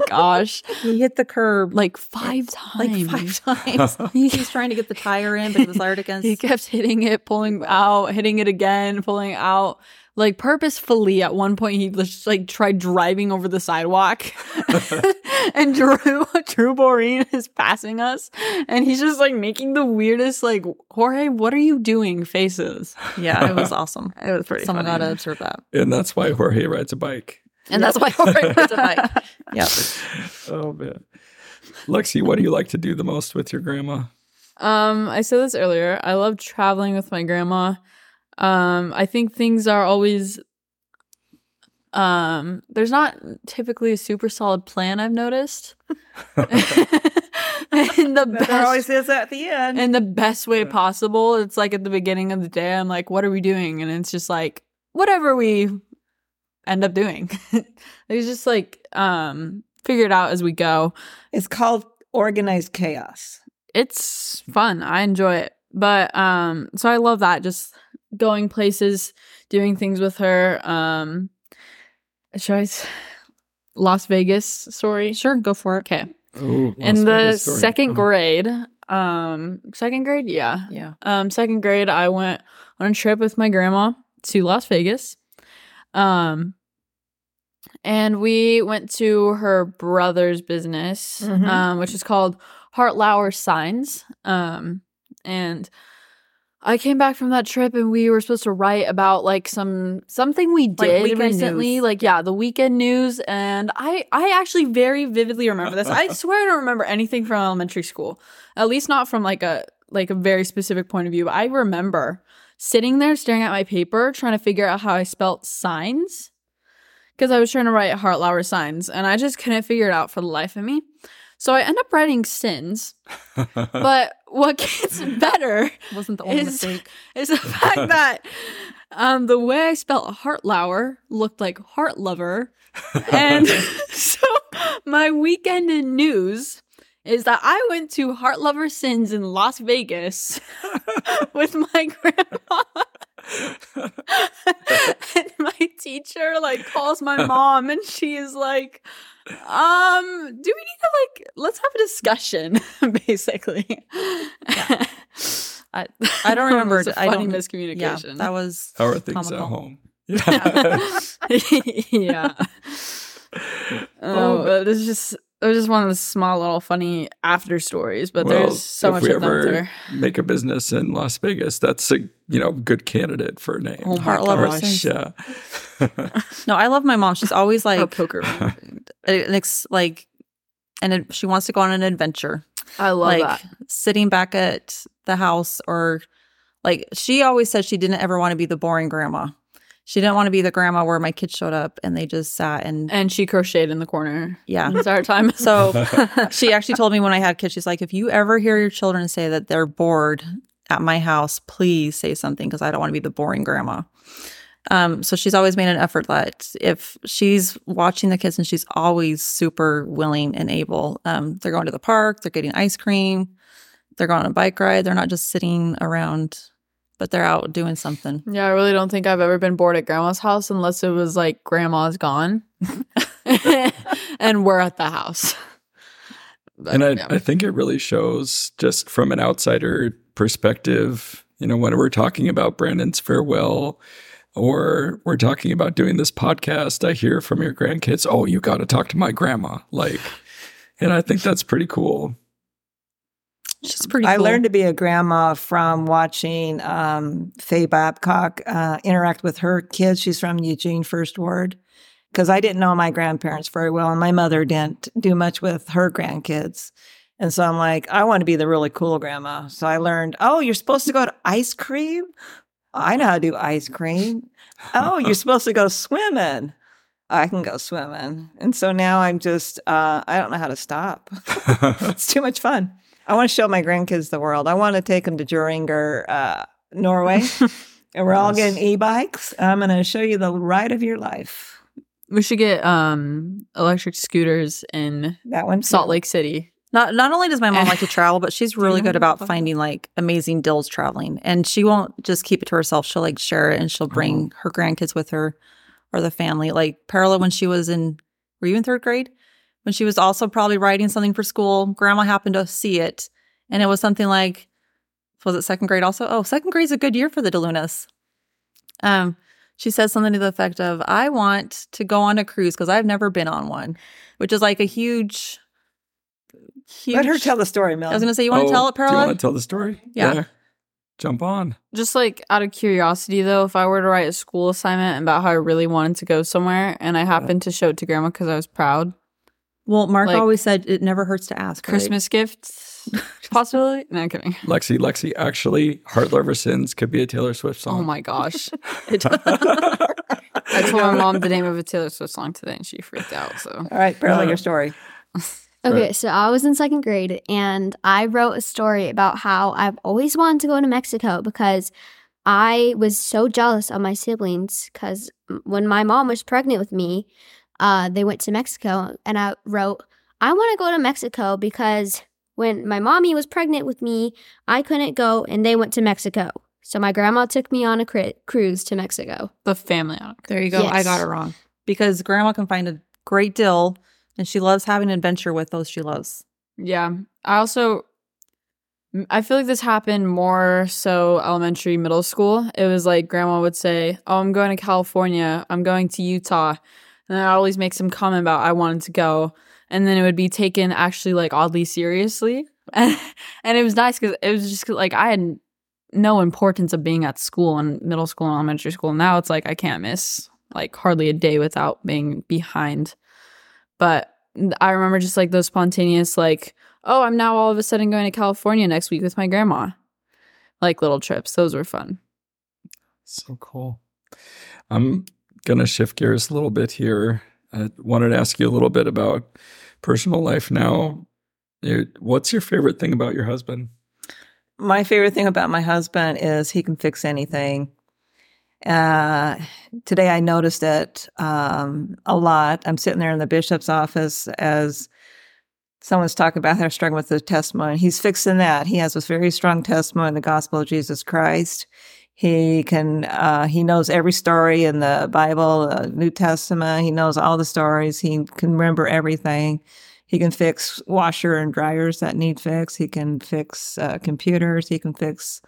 gosh, He hit the curb like five times. like times. five times. he was trying to get the tire in, but it was wired against. He kept hitting it, pulling out, hitting it again, pulling out. Like purposefully, at one point, he just like tried driving over the sidewalk, and Drew Drew Boreen is passing us, and he's just like making the weirdest like Jorge, what are you doing? Faces. yeah, it was awesome. It was pretty. Someone funny. got to observe that. and that's why Jorge rides a bike. And that's why Jorge rides a bike. yeah Oh man, Lexy, what do you like to do the most with your grandma? Um, I said this earlier. I love traveling with my grandma. Um, I think things are always um there's not typically a super solid plan I've noticed. in the But there always best is at the end. in the best way possible. It's like at the beginning of the day, I'm like, what are we doing? And it's just like whatever we end up doing. it's just like um figure it out as we go it's called organized chaos. it's fun. I enjoy it. But um so I love that just going places, doing things with her. Um should I s- Las Vegas story? Sure, go for it. Okay. Oh, Las In the Vegas story. second Oh. grade, um second grade, yeah. Yeah. Um second grade I went on a trip with my grandma to Las Vegas. Um and we went to her brother's business, Mhm. um, which is called Hartlauer Signs. Um, and I came back from that trip and we were supposed to write about like some something we did weekend recently, news. like yeah, the weekend news. And I I actually very vividly remember this. I swear I don't remember anything from elementary school, at least not from like a like a very specific point of view. But I remember sitting there staring at my paper, trying to figure out how I spelt signs because I was trying to write Hartlauer signs and I just couldn't figure it out for the life of me. So I end up writing sins. But what gets better Wasn't the only Is- mistake. is the fact that um, the way I spelled Hartlauer looked like heart lover. And so my weekend in news is that I went to Heart Lover Sins in Las Vegas with my grandma. and my teacher like calls my mom and she is like um do we need to like let's have a discussion basically I, I don't remember. It was a I funny don't, Yeah, miscommunication that was How are things comical. at home? Yeah. yeah. Oh, but it's just it was just one of the small little funny after stories, but Well, there's so if much we of them ever there. make a business in Las Vegas, that's a you know good candidate for a name. Oh my Heart Lover Yeah. no. I love my mom. She's always Or like poker. an ex, like, and it, she wants to go on an adventure. I love like that. sitting back at the house or like she always said she didn't ever want to be the boring grandma. She didn't want to be the grandma where my kids showed up and they just sat and And she crocheted in the corner. yeah. It's our time. So she actually told me when I had kids, she's like, if you ever hear your children say that they're bored at my house, please say something because I don't want to be the boring grandma. Um, so she's always made an effort that if she's watching the kids and she's always super willing and able, um, they're going to the park, they're getting ice cream, they're going on a bike ride, they're not just sitting around but they're out doing something. Yeah, I really don't think I've ever been bored at grandma's house unless it was like grandma's gone and we're at the house. But, and I, yeah. I think it really shows just from an outsider perspective, you know, when we're talking about Brandon's farewell or we're talking about doing this podcast, I hear from your grandkids, oh, you got to talk to my grandma. Like, and I think that's pretty cool. She's pretty. I cool. learned to be a grandma from watching um, Faye Babcock uh, interact with her kids. She's from Eugene First Ward. Because I didn't know my grandparents very well, and my mother didn't do much with her grandkids. And so I'm like, I want to be the really cool grandma. So I learned, oh, you're supposed to go to ice cream? I know how to do ice cream. Oh, you're supposed to go swimming. I can go swimming. And so now I'm just, uh, I don't know how to stop. it's too much fun. I want to show my grandkids the world. I want to take them to Geiranger, uh, Norway, and we're all getting e-bikes. I'm going to show you the ride of your life. we should get um electric scooters in That one, Salt Lake City. Not not only does my mom like to travel, but she's really good about finding like amazing deals traveling. And she won't just keep it to herself. She'll like share it and she'll bring her grandkids with her or the family. Like Perla when she was in were you in third grade? When she was also probably writing something for school, grandma happened to see it. And it was something like was it second grade also? Oh, second grade's a good year for the Delunas. Um, she said something to the effect of, I want to go on a cruise because I've never been on one, which is like a huge huge Let her tell the story, Mel. I was gonna say, you want to Oh, tell it, Do you want to tell the story? Yeah. Jump on. Just like out of curiosity, though, if I were to write a school assignment about how I really wanted to go somewhere and I happened to show it to grandma because I was proud, well, Mark like- always said it never hurts to ask. right? Christmas gifts, possibility? No, I'm kidding. Lexy, Lexy, actually, Heart Lover Sins could be a Taylor Swift song. Oh my gosh. I told my mom the name of a Taylor Swift song today and she freaked out. So All right, Perla, your story. Okay, Right. so I was in second grade and I wrote a story about how I've always wanted to go to Mexico because I was so jealous of my siblings because when my mom was pregnant with me, uh, they went to Mexico and I wrote, I want to go to Mexico because when my mommy was pregnant with me, I couldn't go and they went to Mexico. So my grandma took me on a cri- cruise to Mexico. the family on There you go. I got it wrong because grandma can find a great deal, and she loves having an adventure with those she loves. Yeah. I also I feel like this happened more so elementary, middle school. It was like grandma would say, "Oh, I'm going to California. I'm going to Utah." And I always make some comment about I wanted to go, and then it would be taken actually like oddly seriously. and it was nice cuz it was just like I had no importance of being at school in middle school and elementary school. Now it's like I can't miss like hardly a day without being behind. But I remember just like those spontaneous, like, oh, I'm now all of a sudden going to California next week with my grandma. Like little trips. Those were fun. So cool. I'm going to shift gears a little bit here. I wanted to ask you a little bit about personal life now. What's your favorite thing about your husband? My favorite thing about my husband is he can fix anything. Uh, today I noticed it um, a lot. I'm sitting there in the bishop's office as someone's talking about how they're struggling with the testimony. He's fixing that. He has this very strong testimony in the gospel of Jesus Christ. He can, uh, he knows every story in the Bible, uh, New Testament. He knows all the stories. He can remember everything. He can fix washer and dryers that need fixed. He can fix uh, computers. He can fix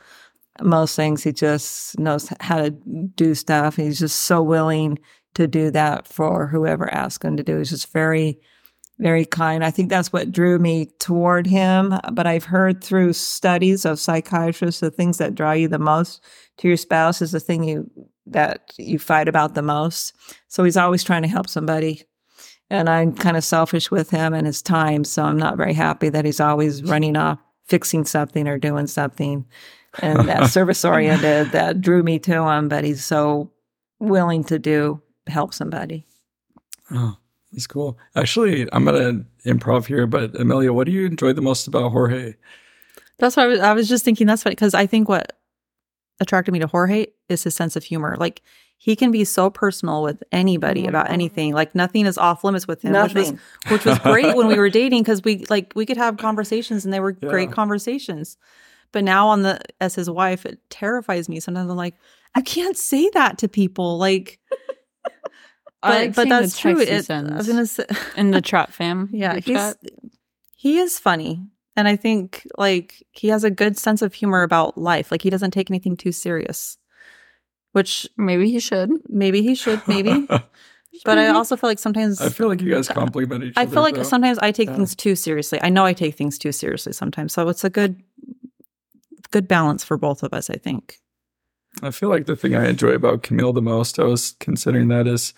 most things. He just knows how to do stuff. He's just so willing to do that for whoever asks him to do. He's just very, very kind. I think that's what drew me toward him. But I've heard through studies of psychiatrists the things that draw you the most to your spouse is the thing you that you fight about the most. So he's always trying to help somebody. And I'm kind of selfish with him and his time. So I'm not very happy that he's always running off fixing something or doing something. And that service oriented that drew me to him, but he's so willing to do help somebody. Oh, that's cool. Actually, I'm going to improv here, but Amelia, what do you enjoy the most about Jorge? That's why I was, I was just thinking that's funny because I think what attracted me to Jorge is his sense of humor. Like he can be so personal with anybody mm-hmm. about anything. Like nothing is off limits with him, which was Nothing. which was great when we were dating because we like we could have conversations and they were great conversations. But now on the as his wife, it terrifies me. Sometimes I'm like, I can't say that to people. Like but, but that's true. It, I was gonna say in the trap fam. Yeah, he's chat. he is funny. And I think like he has a good sense of humor about life. Like he doesn't take anything too serious. Which maybe he should. maybe he should, maybe. but I also feel like sometimes I feel like you guys compliment each I other. I feel like though. sometimes I take Yeah. things too seriously. I know I take things too seriously sometimes. So it's a good good balance for both of us, I think. I feel like the thing I enjoy about Camille the most, I was considering that is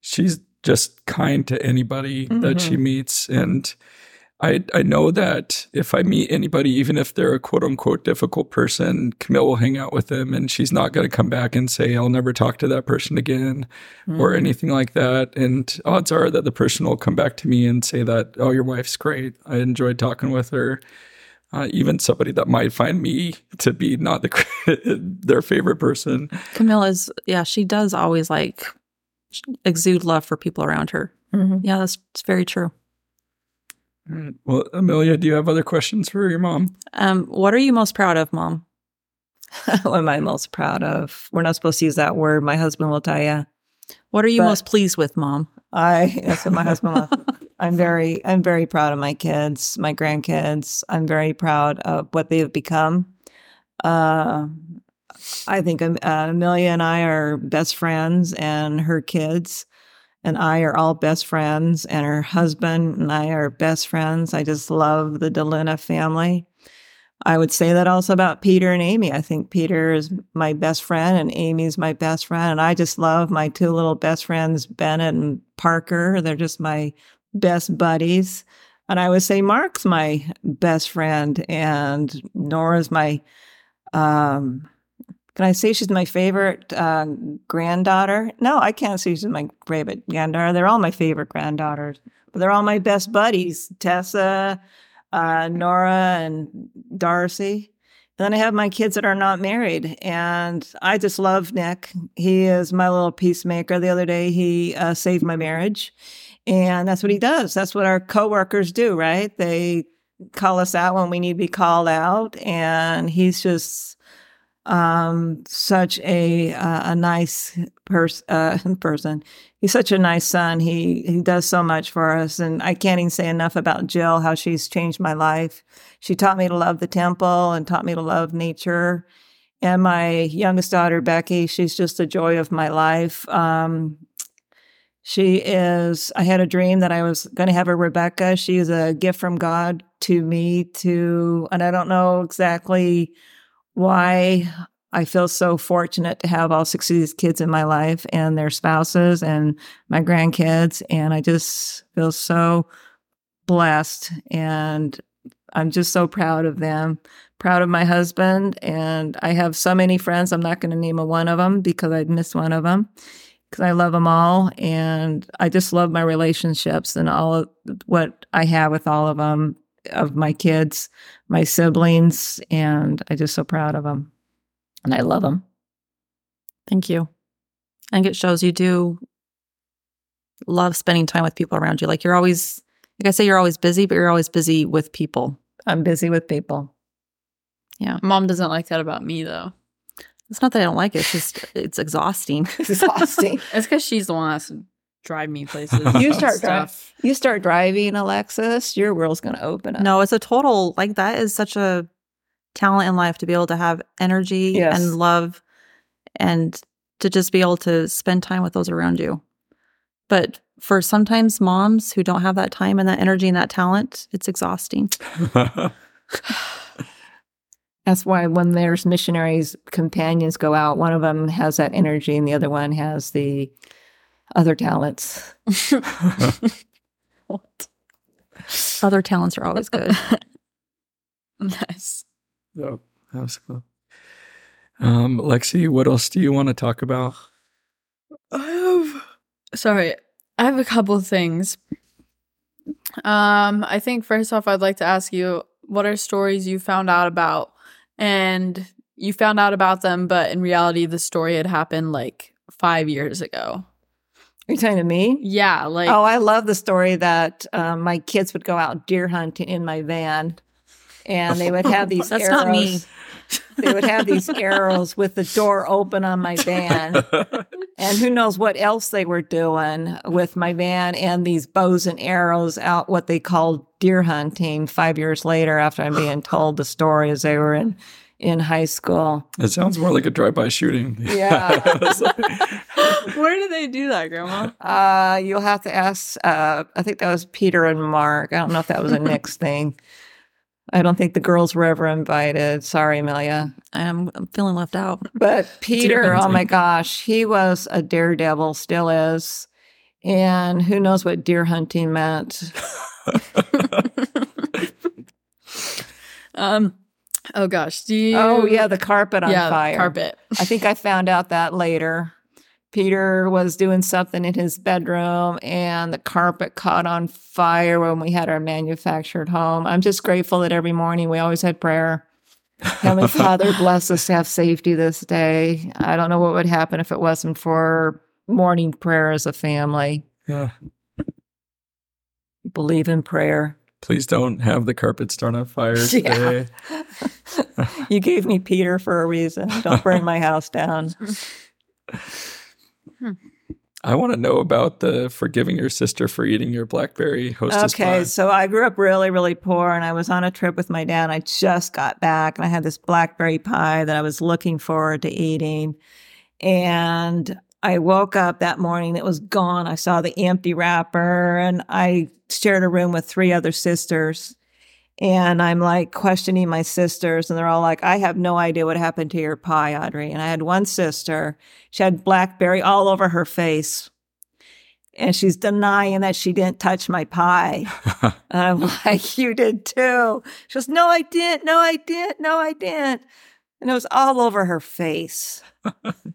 she's just kind to anybody that she mm-hmm. meets. And I I know that if I meet anybody, even if they're a quote unquote difficult person, Camille will hang out with them and she's not gonna come back and say, I'll never talk to that person again or anything like that. And odds are that the person will come back to me and say that, oh, your wife's great. I enjoyed talking with her. Uh, even somebody that might find me to be not the their favorite person. Camilla is yeah, she does always like exude love for people around her. Yeah, that's it's very true. All right. Well, Amelia, do you have other questions for your mom? Um, what are you most proud of, Mom? what am I most proud of? We're not supposed to use that word. My husband will tell you. What are you But- most pleased with, Mom? I that's what my husband will. I'm very I'm very proud of my kids, my grandkids. I'm very proud of what they have become. Uh, I think um, uh, Amelia and I are best friends, and her kids and I are all best friends, and her husband and I are best friends. I just love the Deluna family. I would say that also about Peter and Amy. I think Peter is my best friend and Amy's my best friend. And I just love my two little best friends, Bennett and Parker. They're just my best buddies. And I would say Mark's my best friend and Nora's my, um, can I say she's my favorite uh, granddaughter? No, I can't say she's my favorite granddaughter. They're all my favorite granddaughters, but they're all my best buddies. Tessa, uh, Nora and Darcy. And Then I have my kids that are not married, and I just love Nick. He is my little peacemaker. The other day, he uh, saved my marriage, and that's what he does. That's what our coworkers do, right? They call us out when we need to be called out, and he's just um, such a uh, a nice pers- uh, person. He's such a nice son. He he does so much for us, and I can't even say enough about Jill. How she's changed my life. She taught me to love the temple and taught me to love nature. And my youngest daughter Becky, she's just the joy of my life. Um, she is. I had a dream that I was going to have a Rebecca. She is a gift from God to me. To and I don't know exactly why I feel so fortunate to have all six of these kids in my life and their spouses and my grandkids. And I just feel so blessed. And I'm just so proud of them, proud of my husband. And I have so many friends. I'm not going to name a one of them because I'd miss one of them because I love them all. And I just love my relationships and all of what I have with all of them, of my kids, my siblings. And I'm just so proud of them and I love them. Thank you. I think it shows you do love spending time with people around you. Like you're always, like I say, you're always busy, but you're always busy with people. I'm busy with people. Yeah. Mom doesn't like that about me though. It's not that I don't like it. It's just it's exhausting. Exhausting. It's because she's the one that has to drive me places. You start stuff. you start driving, Alexis, your world's going to open up. no, it's a total like that is such a talent in life to be able to have energy Yes. and love and to just be able to spend time with those around you. But for sometimes moms who don't have that time and that energy and that talent, it's exhausting. That's why when there's missionaries, companions go out, one of them has that energy and the other one has the other talents. What? Other talents are always good. Nice. Yep, absolutely. Um, Lexy, what else do you want to talk about? I have sorry, I have a couple of things. Um, I think first off I'd like to ask you what are stories you found out about and you found out about them, but in reality the story had happened like five years ago. Are you talking to me? Yeah, like oh, I love the story that um, my kids would go out deer hunting in my van. and they would have these That's arrows. not me. They would have these arrows with the door open on my van. and who knows what else they were doing with my van and these bows and arrows out what they called deer hunting five years later after I'm being told the story as they were in in high school. It sounds more like a drive-by shooting. Yeah. Where do they do that, Grandma? Uh, you'll have to ask. Uh, I think that was Peter and Mark. I don't know if that was a Nick's thing. I don't think the girls were ever invited. Sorry, Amelia. I'm, I'm feeling left out. But Peter, oh my gosh, he was a daredevil, still is. And who knows what deer hunting meant? Um. Oh gosh. Do oh, you? Oh, yeah, the carpet on yeah, fire. carpet. I think I found out that later. Peter was doing something in his bedroom and the carpet caught on fire when we had our manufactured home. I'm just grateful that every morning we always had prayer. Heavenly Father, bless us to have safety this day. I don't know what would happen if it wasn't for morning prayer as a family. yeah. Believe in prayer. Please don't have the carpet start on fire Yeah. today. You gave me Peter for a reason. Don't burn my house down. Hmm. I want to know about the forgiving your sister for eating your blackberry hostess Okay, pie. so I grew up really, really poor, and I was on a trip with my dad. I just got back, and I had this blackberry pie that I was looking forward to eating. And I woke up that morning, it was gone. I saw the empty wrapper, and I shared a room with three other sisters. And I'm like questioning my sisters, and they're all like, I have no idea what happened to your pie, Audrey. And I had one sister, she had blackberry all over her face. And she's denying that she didn't touch my pie. And I'm like, You did too. She goes, No, I didn't. No, I didn't. No, I didn't. And it was all over her face.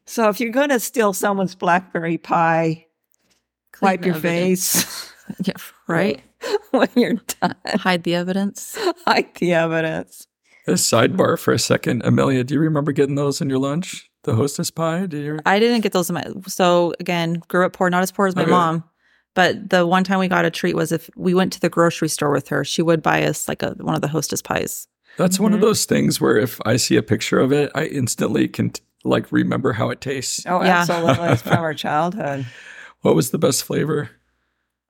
so if you're going to steal someone's blackberry pie, Clean wipe your evidence. face Yeah, right. when you're done. Hide the evidence. Hide the evidence. A sidebar for a second. Amelia, do you remember getting those in your lunch? The hostess pie? Do you? I didn't get those in my. So again, grew up poor, not as poor as my Okay. mom. But the one time we got a treat was if we went to the grocery store with her, she would buy us like a one of the hostess pies. That's one of Mm-hmm. those things where if I see a picture of it, I instantly can t- like remember how it tastes. Oh, Yeah. absolutely. It's from our childhood. What was the best flavor?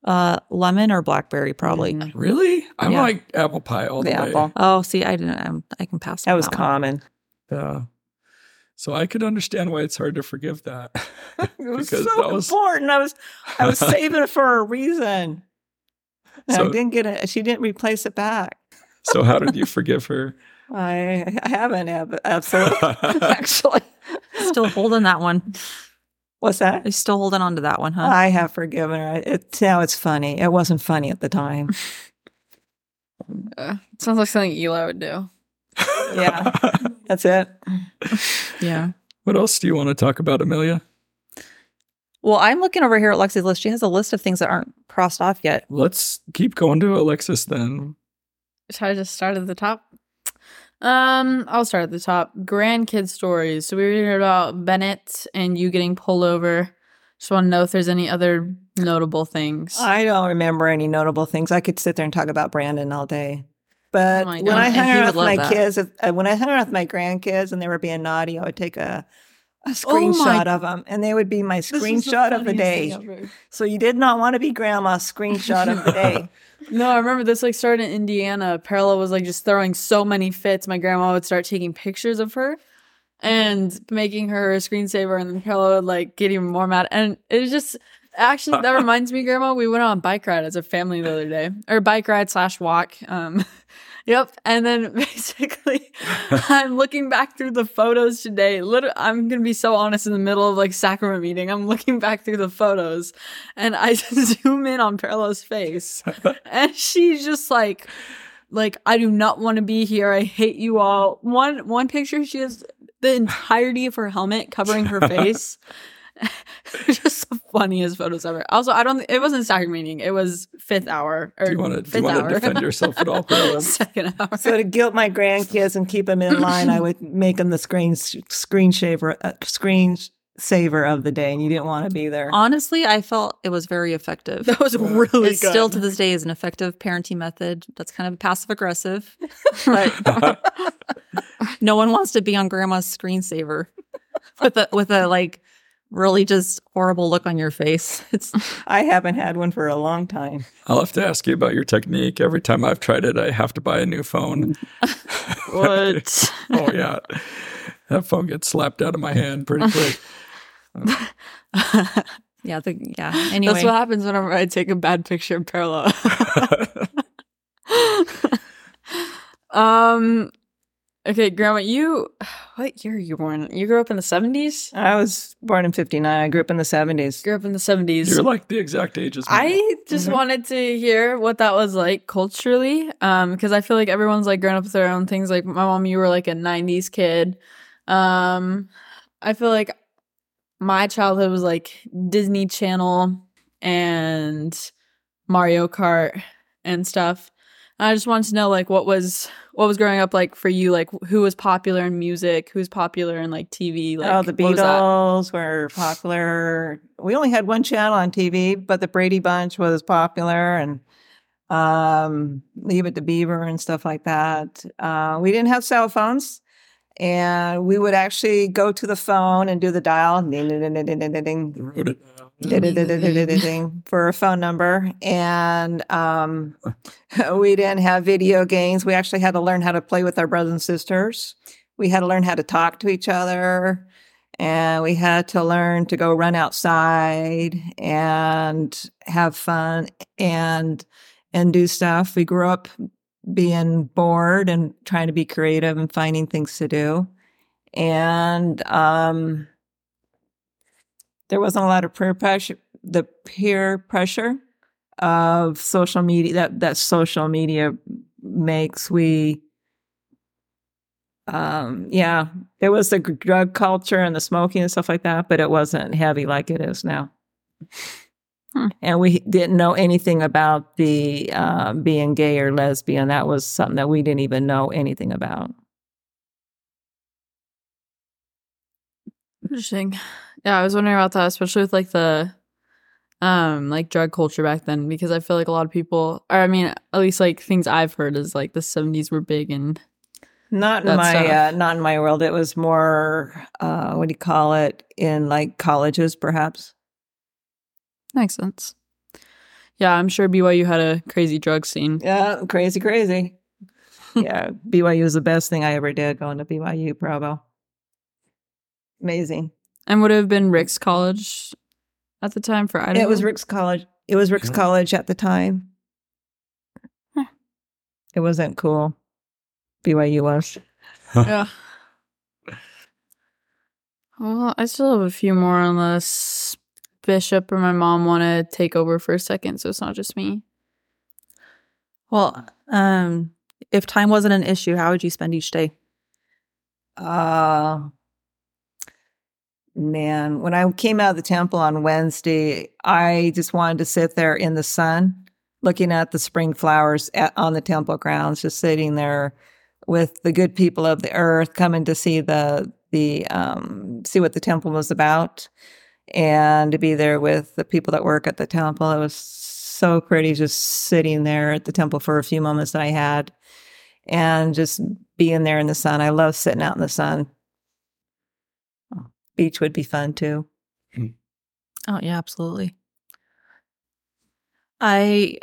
Uh, lemon or blackberry, probably. Mhm. Really? I Yeah. like apple pie all the, The way. Oh, see, I didn't. I'm, I can pass. That was one. common. Yeah. So I could understand why it's hard to forgive that. It was Because so that was- important. I was I was saving it for a reason. And So- I didn't get it. She didn't replace it back. So how did you forgive her? I I haven't ab- absolutely actually. Still holding that one. What's that? You're still holding on to that one, huh? I have forgiven her. It, now it's funny. It wasn't funny at the time. Uh, sounds like something Eli would do. Yeah. That's it. yeah. What else do you want to talk about, Amelia? Well, I'm looking over here at Lexy's list. She has a list of things that aren't crossed off yet. Let's keep going to Alexis then. Should I just start at the top? Um, I'll start at the top. Grandkid stories. So we were hearing about Bennett and you getting pulled over. Just want to know if there's any other notable things. I don't remember any notable things. I could sit there and talk about Brandon all day. But Oh when I And hung he out with my that. kids, if, uh, when I hung out with my grandkids and they were being naughty, I would take a, a Oh screenshot my- of them, and they would be my This is screenshot of the day. So you did not want to be grandma's screenshot of the day. No, I remember this like started in Indiana. Perla was like just throwing so many fits. My grandma would start taking pictures of her and making her a screensaver, and then Perla would like get even more mad. And it was just actually that reminds me, Grandma, we went on a bike ride as a family the other day, or bike ride slash walk. Um, yep. And then basically, I'm looking back through the photos today. Literally, I'm gonna be so honest. In the middle of like sacrament meeting, I'm looking back through the photos, and I zoom in on Perla's face, and she's just like like I do not want to be here. I hate you all. One one picture she has the entirety of her helmet covering her face. just the funniest photos ever. Also, I don't. It wasn't sacrament meeting. It was fifth hour or Do you want to do you want to defend yourself at all, Perla? Second hour. So to guilt my grandkids and keep them in line, I would make them the screen screen shaver uh, screen saver of the day and you didn't want to be there. Honestly, I felt it was very effective. That was really it good. still to this day is an effective parenting method. That's kind of passive aggressive, but no one wants to be on grandma's screensaver with a with a like really just horrible look on your face. It's I haven't had one for a long time. I'll have to ask you about your technique. Every time I've tried it, I have to buy a new phone. what? oh yeah, that phone gets slapped out of my hand pretty quick. yeah, the, yeah. Anyway, That's what happens whenever I take a bad picture of Perla. um, okay, Grandma, you what year are you born? You grew up in the seventies. I was born in 59. I grew up in the 70s. Grew up in the seventies. You're like the exact age as me. I just Mhm. wanted to hear what that was like culturally, um, because I feel like everyone's like grown up with their own things. Like my mom, you were like a '90s kid. Um, I feel like my childhood was like Disney Channel and Mario Kart and stuff. And I just wanted to know like what was what was growing up like for you, like who was popular in music, who's popular in like TV, like oh, the what was that? Beatles were popular. We only had one channel on TV, but the Brady Bunch was popular and um, Leave It to Beaver and stuff like that. Uh, we didn't have cell phones. And we would actually go to the phone and do the dial ding, ding, ding, ding, ding, ding, ding, Ding, for a phone number. And um, we didn't have video games. We actually had to learn how to play with our brothers and sisters. We had to learn how to talk to each other. And we had to learn to go run outside and have fun and and do stuff. We grew up being bored and trying to be creative and finding things to do. And um, there wasn't a lot of peer pressure, the peer pressure of social media that, that social media makes. We, um, yeah, there was the drug culture and the smoking and stuff like that, but it wasn't heavy like it is now. Hmm. And we didn't know anything about the uh, being gay or lesbian. That was something that we didn't even know anything about. Interesting. Yeah, I was wondering about that, especially with like the um like drug culture back then, because I feel like a lot of people or I mean, at least like things I've heard is like the seventies were big and Not in my uh, not in my world. It was more uh, what do you call it in like colleges, perhaps. makes sense. Yeah, I'm sure BYU had a crazy drug scene. Yeah, crazy, crazy. yeah, BYU was the best thing I ever did going to BYU Provo. Amazing. And would it have been Ricks College at the time for Idaho? It was Ricks College. It was Ricks College at the time. Huh. It wasn't cool. BYU was. yeah. Well, I still have a few more unless Bishop or my mom want to take over for a second, so it's not just me. well, um, if time wasn't an issue, how would you spend each day? Uh man, when I came out of the temple on Wednesday, I just wanted to sit there in the sun, looking at the spring flowers at, on the temple grounds, just sitting there with the good people of the earth, coming to see the the um, see what the temple was about, and to be there with the people that work at the temple. It was so pretty, just sitting there at the temple for a few moments that I had and just being there in the sun. I love sitting out in the sun. Beach would be fun too. Mm. Oh yeah, absolutely. I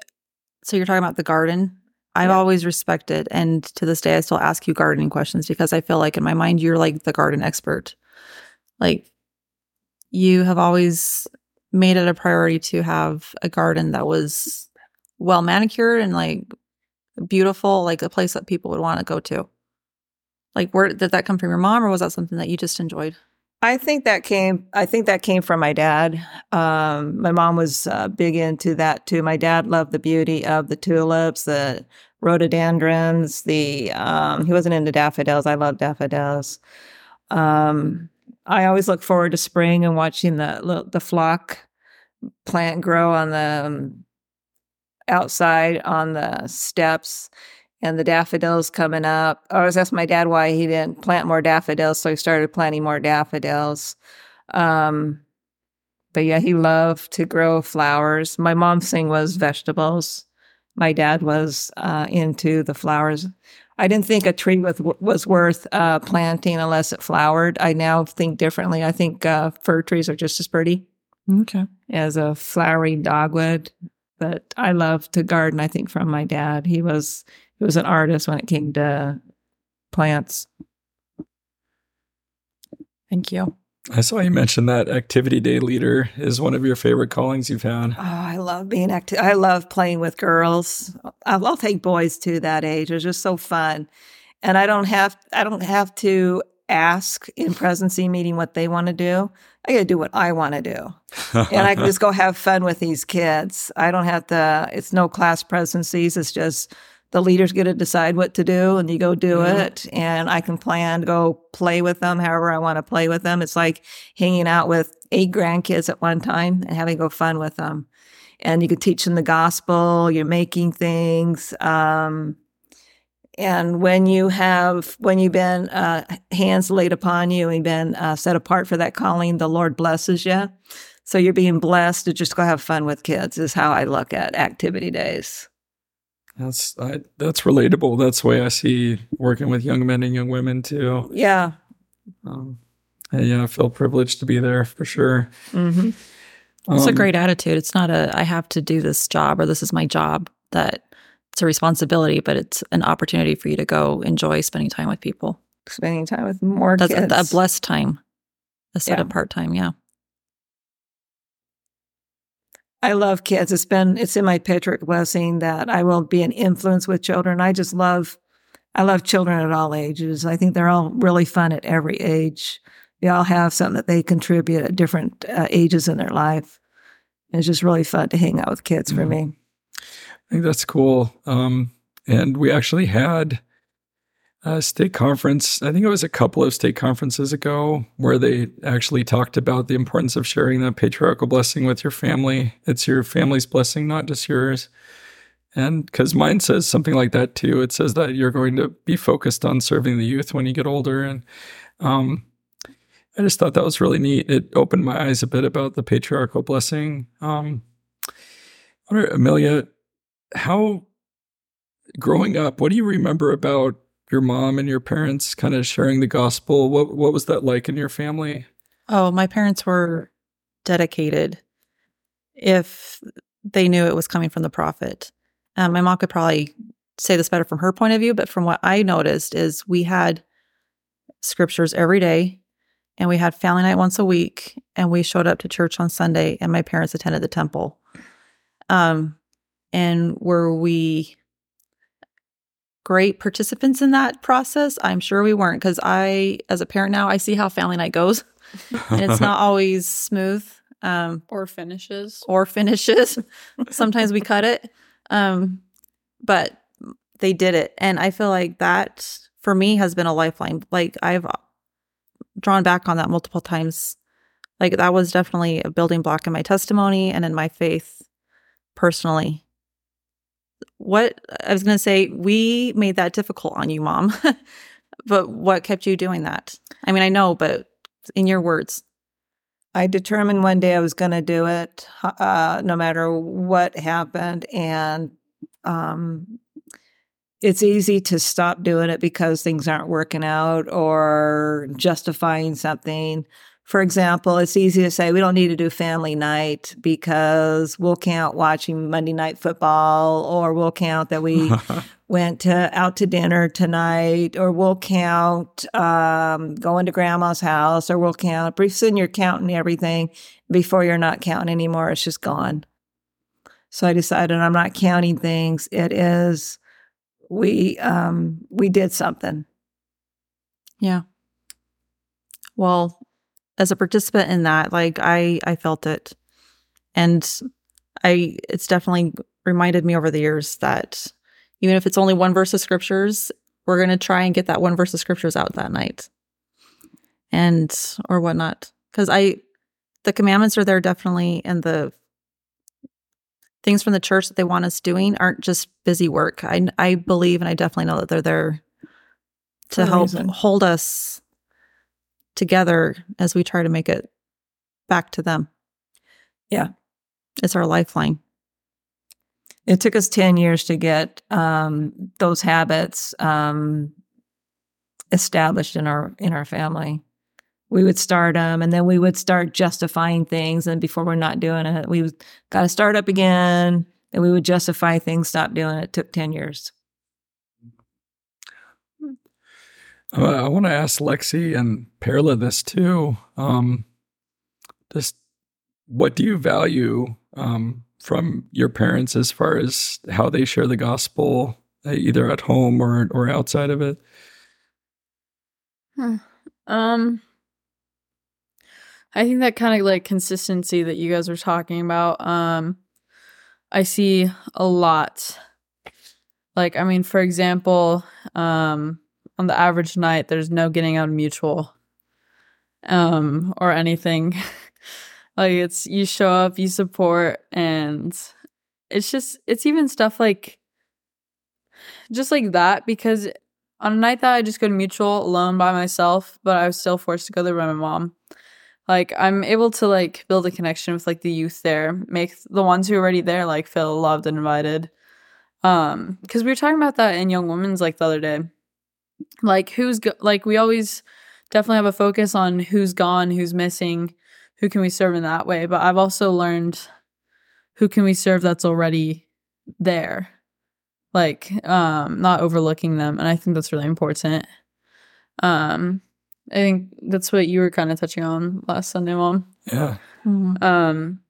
so you're talking about the garden. I've Yeah. always respected and to this day I still ask you gardening questions because I feel like in my mind you're like the garden expert. Like you have always made it a priority to have a garden that was well manicured and like beautiful, like a place that people would want to go to. Like where did that come from your mom or was that something that you just enjoyed? I think that came. I think that came from my dad. Um, my mom was uh, big into that too. My dad loved the beauty of the tulips, the rhododendrons. The um, he wasn't into daffodils. I love daffodils. Um, I always look forward to spring and watching the the flock plant grow on the um, outside on the steps and the daffodils coming up. I always asked my dad why he didn't plant more daffodils, so he started planting more daffodils. Um, but yeah, he loved to grow flowers. My mom's thing was vegetables. My dad was uh, into the flowers. I didn't think a tree was, was worth uh, planting unless it flowered. I now think differently. I think uh, fir trees are just as pretty Okay. as a flowery dogwood. But I love to garden. I think from my dad, he was he was an artist when it came to plants. Thank you. I saw you mention that activity day leader is one of your favorite callings you've had. Oh, I love being active. I love playing with girls. I'll, I'll take boys to that age. It's just so fun, and I don't have I don't have to ask in presidency meeting what they want to do. I got to do what I want to do, and I can just go have fun with these kids. I don't have to. It's no class presidencies. It's just the leaders get to decide what to do and you go do it. And i can plan to go play with them however i want to play with them. It's like hanging out with eight grandkids at one time and having go fun with them. And you can teach them the gospel you're making things um, and when you have when you've been uh, hands laid upon you and been uh, set apart for that calling the lord blesses you so you're being blessed to just go have fun with kids is how i look at activity days That's I, that's relatable. That's the way I see working with young men and young women too. yeah Um, and yeah, I feel privileged to be there for sure. hmm It's a Um, great attitude. It's not a I have to do this job or this is my job. That it's a responsibility, but it's an opportunity for you to go enjoy spending time with people. spending time with more That's a, a blessed time, a set Yeah. apart time. Yeah. I love kids. It's been it's in my patriarchal blessing that I will be an influence with children. I just love I love children at all ages. I think they're all really fun at every age. They all have something that they contribute at different uh, ages in their life. It's just really fun to hang out with kids for Mhm. me. I think that's cool. Um, and we actually had a stake conference. I think it was a couple of stake conferences ago where they actually talked about the importance of sharing the patriarchal blessing with your family. It's your family's blessing, not just yours. And because mine says something like that too. It says that you're going to be focused on serving the youth when you get older. And um, I just thought that was really neat. It opened my eyes a bit about the patriarchal blessing. Um, Amelia, how growing up, what do you remember about your mom and your parents kind of sharing the gospel? What what was that like in your family? Oh, my parents were dedicated if they knew it was coming from the prophet. Um, my mom could probably say this better from her point of view, but from what I noticed is we had scriptures every day and we had family night once a week and we showed up to church on Sunday and my parents attended the temple. Um, and were we great participants in that process? I'm sure we weren't because I, as a parent now, I see how family night goes and it's not always smooth um, Or finishes. or finishes. Sometimes we cut it, um, but they did it, and I feel like that for me has been a lifeline. Like I've drawn back on that multiple times. Like that was definitely a building block in my testimony and in my faith personally. What I was going to say, we made that difficult on you, mom. but what kept you doing that? I mean, I know, but in your words. I determined one day I was going to do it, uh, no matter what happened. And um, it's easy to stop doing it because things aren't working out or justifying something. For example, it's easy to say we don't need to do family night because we'll count watching Monday night football or we'll count that we went to, out to dinner tonight, or we'll count um, going to grandma's house, or we'll count. Pretty soon you're counting everything. Before you're not counting anymore, it's just gone. So I decided I'm not counting things. It is we um, we did something. Yeah. Well, as a participant in that, like I I felt it. And I it's definitely reminded me over the years that even if it's only one verse of scriptures, we're going to try and get that one verse of scriptures out that night. And or whatnot. Cuz I the commandments are there definitely and the things from the church that they want us doing aren't just busy work. I I believe and I definitely know that they're there to help hold us together as we try to make it back to them. Yeah. It's our lifeline. It took us 10 years to get um, those habits um, established in our in our family. We would start them and then we would start justifying things and before we're not doing it, we got to start up again and we would justify things, stop doing it. It took 10 years. Uh, I want to ask Lexy and Perla this too. Um, just what do you value um, from your parents as far as how they share the gospel, uh, either at home or or outside of it? Um, I think that kind of like consistency that you guys were talking about. Um, I see a lot. Like, I mean, for example, um, on the average night, there's no getting out of mutual, um, or anything. like, it's you show up, you support, and it's just it's even stuff like just like that because on a night that I just go to mutual alone by myself, but I was still forced to go there by my mom. Like I'm able to like build a connection with like the youth there, make the ones who are already there like feel loved and invited. Um, because we were talking about that in Young Women's like the other day. Like who's go- like we always definitely have a focus on who's gone, who's missing, who can we serve in that way. But I've also learned who can we serve that's already there like um not overlooking them and i think that's really important um i think that's what you were kind of touching on last sunday mom Yeah. Mhm. um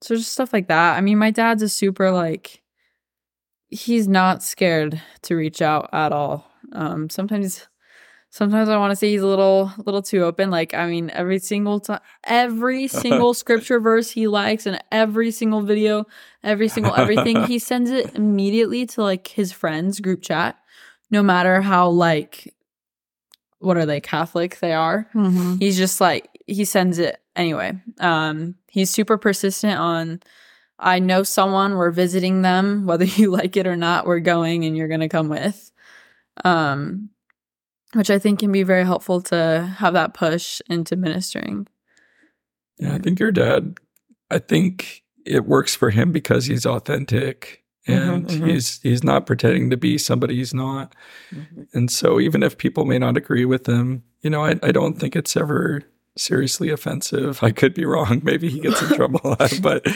so just stuff like that i mean my dad's a super like he's not scared to reach out at all um sometimes sometimes i want to say he's a little little too open like i mean every single time every single scripture verse he likes and every single video every single everything he sends it immediately to like his friends group chat no matter how like what are they catholic they are. Mhm. he's just like he sends it anyway. Um he's super persistent on i know someone we're visiting them whether you like it or not we're going and you're gonna come with um which i think can be very helpful to have that push into ministering Yeah, I think your dad, I think it works for him because he's authentic and Mhm, mhm. he's he's not pretending to be somebody he's not. And so even if people may not agree with him, you know, I, I don't think it's ever seriously offensive. I could be wrong. Maybe he gets in trouble a lot, but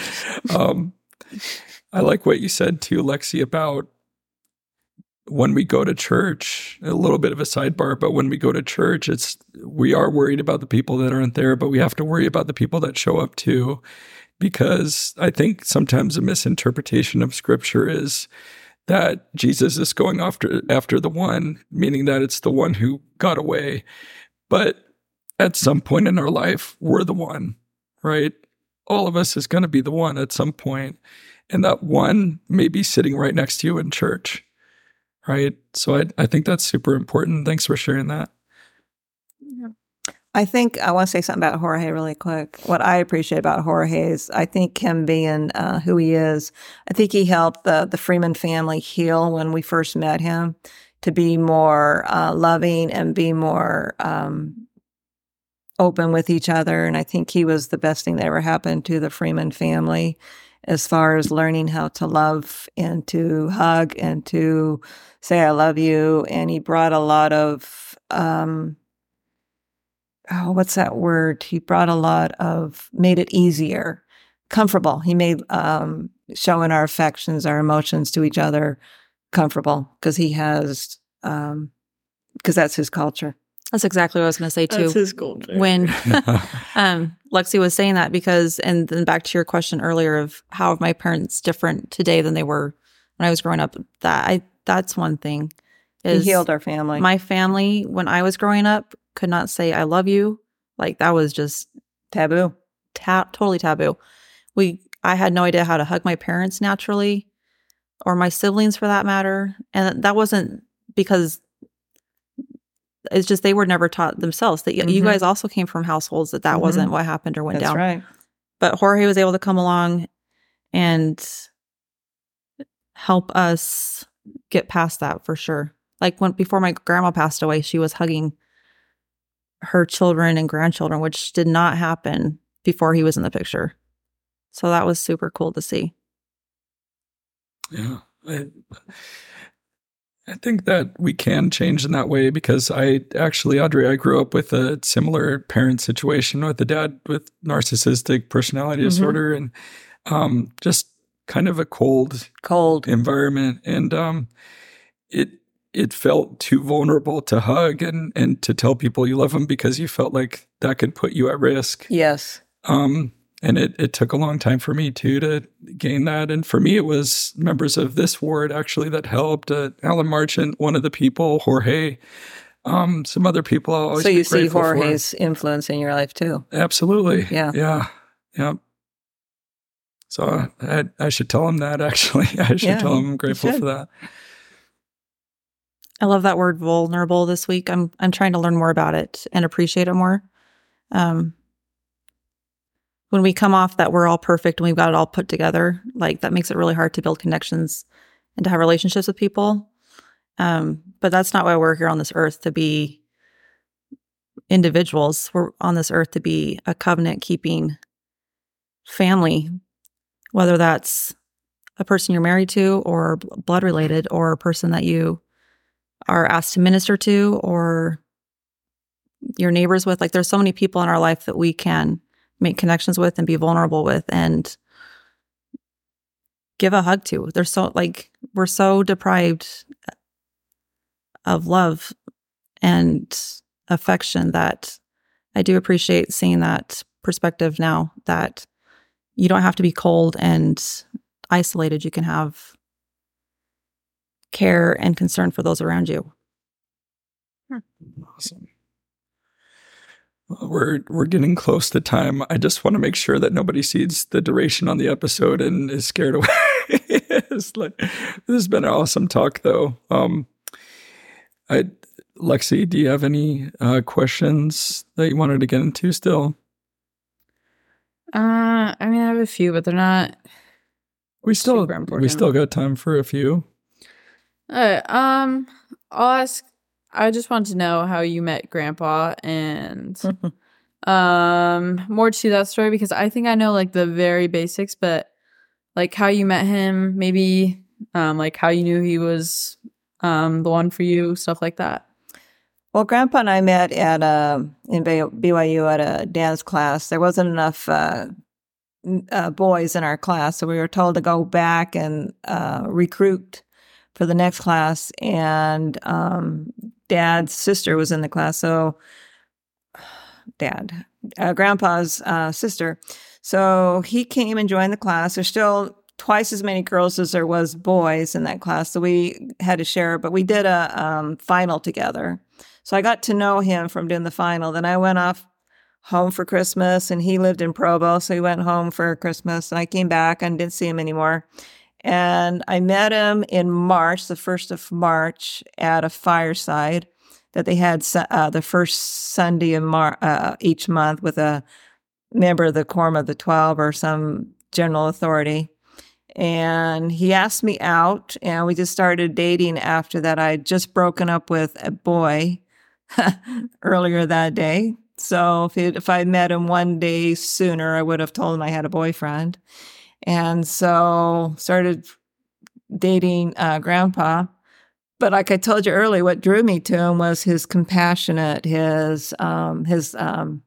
um I like what you said too, Lexy, about when we go to church, a little bit of a sidebar, but when we go to church, it's we are worried about the people that aren't there, but we have to worry about the people that show up too. Because I think sometimes a misinterpretation of scripture is that Jesus is going after after the one, meaning that it's the one who got away. But at some point in our life, we're the one, right? All of us is going to be the one at some point, and that one may be sitting right next to you in church right? So I, I think that's super important. Thanks for sharing that. Yeah. I think I want to say something about Jorge really quick. What I appreciate about Jorge is I think him being uh, who he is. I think he helped the the Freeman family heal when we first met him to be more uh, loving and be more um, open with each other. And I think he was the best thing that ever happened to the Freeman family as far as learning how to love and to hug and to say I love you. And he brought a lot of um, oh, what's that word? He brought a lot of, made it easier, comfortable. He made um, showing our affections, our emotions to each other comfortable because he has, um, because that's his culture. That's exactly what I was going to say too. his culture when um, Lexy was saying that because, and then back to your question earlier of how are my parents different today than they were when I was growing up. That I that's one thing. He Is healed our family. my family when I was growing up could not say I love you. Like that was just taboo. ta- totally taboo. We I had no idea how to hug my parents naturally or my siblings for that matter. And that wasn't because it's just they were never taught themselves. That y you guys also came from households that that Mhm. wasn't what happened or went down. That's down. right. But Jorge was able to come along and help us get past that for sure. Like when before my grandma passed away, she was hugging her children and grandchildren, which did not happen before he was in the picture. So that was super cool to see. Yeah. I, think that we can change in that way because I actually, Audrey, I grew up with a similar parent situation with a dad with narcissistic personality Mhm. disorder and um, just kind of a cold Cold. environment. And um, it, it felt too vulnerable to hug and, and to tell people you love them because you felt like that could put you at risk. Yes. Um, and it, it took a long time for me too to gain that. And for me, it was members of this ward actually that helped. Uh, Alan Marchant, one of the people, Jorge, um, some other people. I'll always So be you see grateful for. Jorge's influence in your life too. Absolutely. Yeah. Yeah. Yeah. So I, I should tell him that actually. I should Yeah, tell him I'm grateful for that. I love that word vulnerable this week. I'm I'm trying to learn more about it and appreciate it more. Um when we come off that we're all perfect and we've got it all put together, like that makes it really hard to build connections and to have relationships with people. Um, but that's not why we're here on this earth to be individuals. We're on this earth to be a covenant keeping family, whether that's a person you're married to or blood related or a person that you are asked to minister to or your neighbors with. Like there's so many people in our life that we can make connections with and be vulnerable with and give a hug to. They're so like we're so deprived of love and affection that I do appreciate seeing that perspective now that you don't have to be cold and isolated. You can have care and concern for those around you. Hmm. Awesome. We're we're getting close to time. I just want to make sure that nobody sees the duration on the episode and is scared away. it's like, this has been an awesome talk, though. Um, I, Lexy, do you have any uh, questions that you wanted to get into still? Uh, I mean, I have a few, but they're not. We still we still got time for a few. Uh, um, I'll ask. I just wanted to know how you met Grandpa and um more to that story because I think I know like the very basics, but like how you met him, maybe um like how you knew he was um the one for you, stuff like that. Well, Grandpa and I met at uh, in BYU at a dance class. There wasn't enough uh, uh, boys in our class, so we were told to go back and uh, recruit for the next class. And um, Dad's sister was in the class, so Dad, uh, Grandpa's uh, sister. So he came and joined the class. There's still twice as many girls as there was boys in that class, so we had to share. But we did a um, final together. So I got to know him from doing the final. Then I went off home for Christmas and he lived in Provo. So he went home for Christmas and I came back and didn't see him anymore. And I met him in March, the 1st of March, at a fireside that they had uh, the first Sunday of Mar- uh, each month with a member of the Quorum of the Twelve or some general authority. And he asked me out, and we just started dating after that. I'd just broken up with a boy earlier that day. So if, it, if I met him one day sooner, I would have told him I had a boyfriend. And so started dating uh, grandpa. But like I told you earlier, what drew me to him was his compassionate, his um, his um,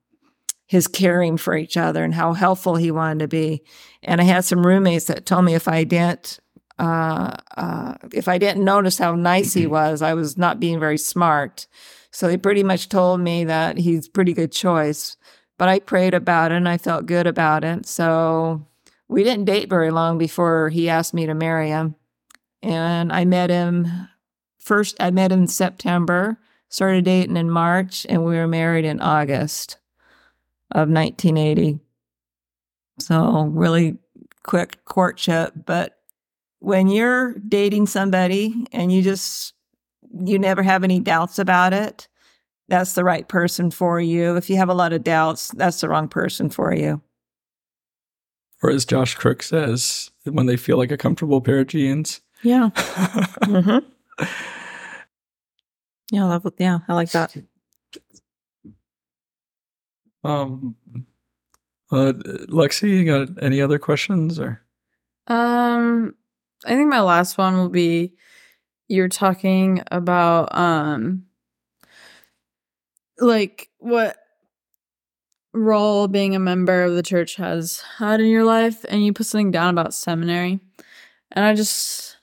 his caring for each other, and how helpful he wanted to be. And I had some roommates that told me if I didn't uh, uh, if I didn't notice how nice he was, I was not being very smart. So they pretty much told me that he's pretty good choice. But I prayed about it and I felt good about it. So we didn't date very long before he asked me to marry him. And I met him first, I met him in September, started dating in March, and we were married in August of 1980. So really quick courtship. But when you're dating somebody and you just, you never have any doubts about it, that's the right person for you. If you have a lot of doubts, that's the wrong person for you. Or as Josh Crook says, when they feel like a comfortable pair of jeans. Yeah. Mm-hmm. Yeah, I love it. Yeah, I like that. Um, Uh, Lexy, you got any other questions or? Um, I think my last one will be you're talking about um like what role being a member of the church has had in your life and you put something down about seminary and i just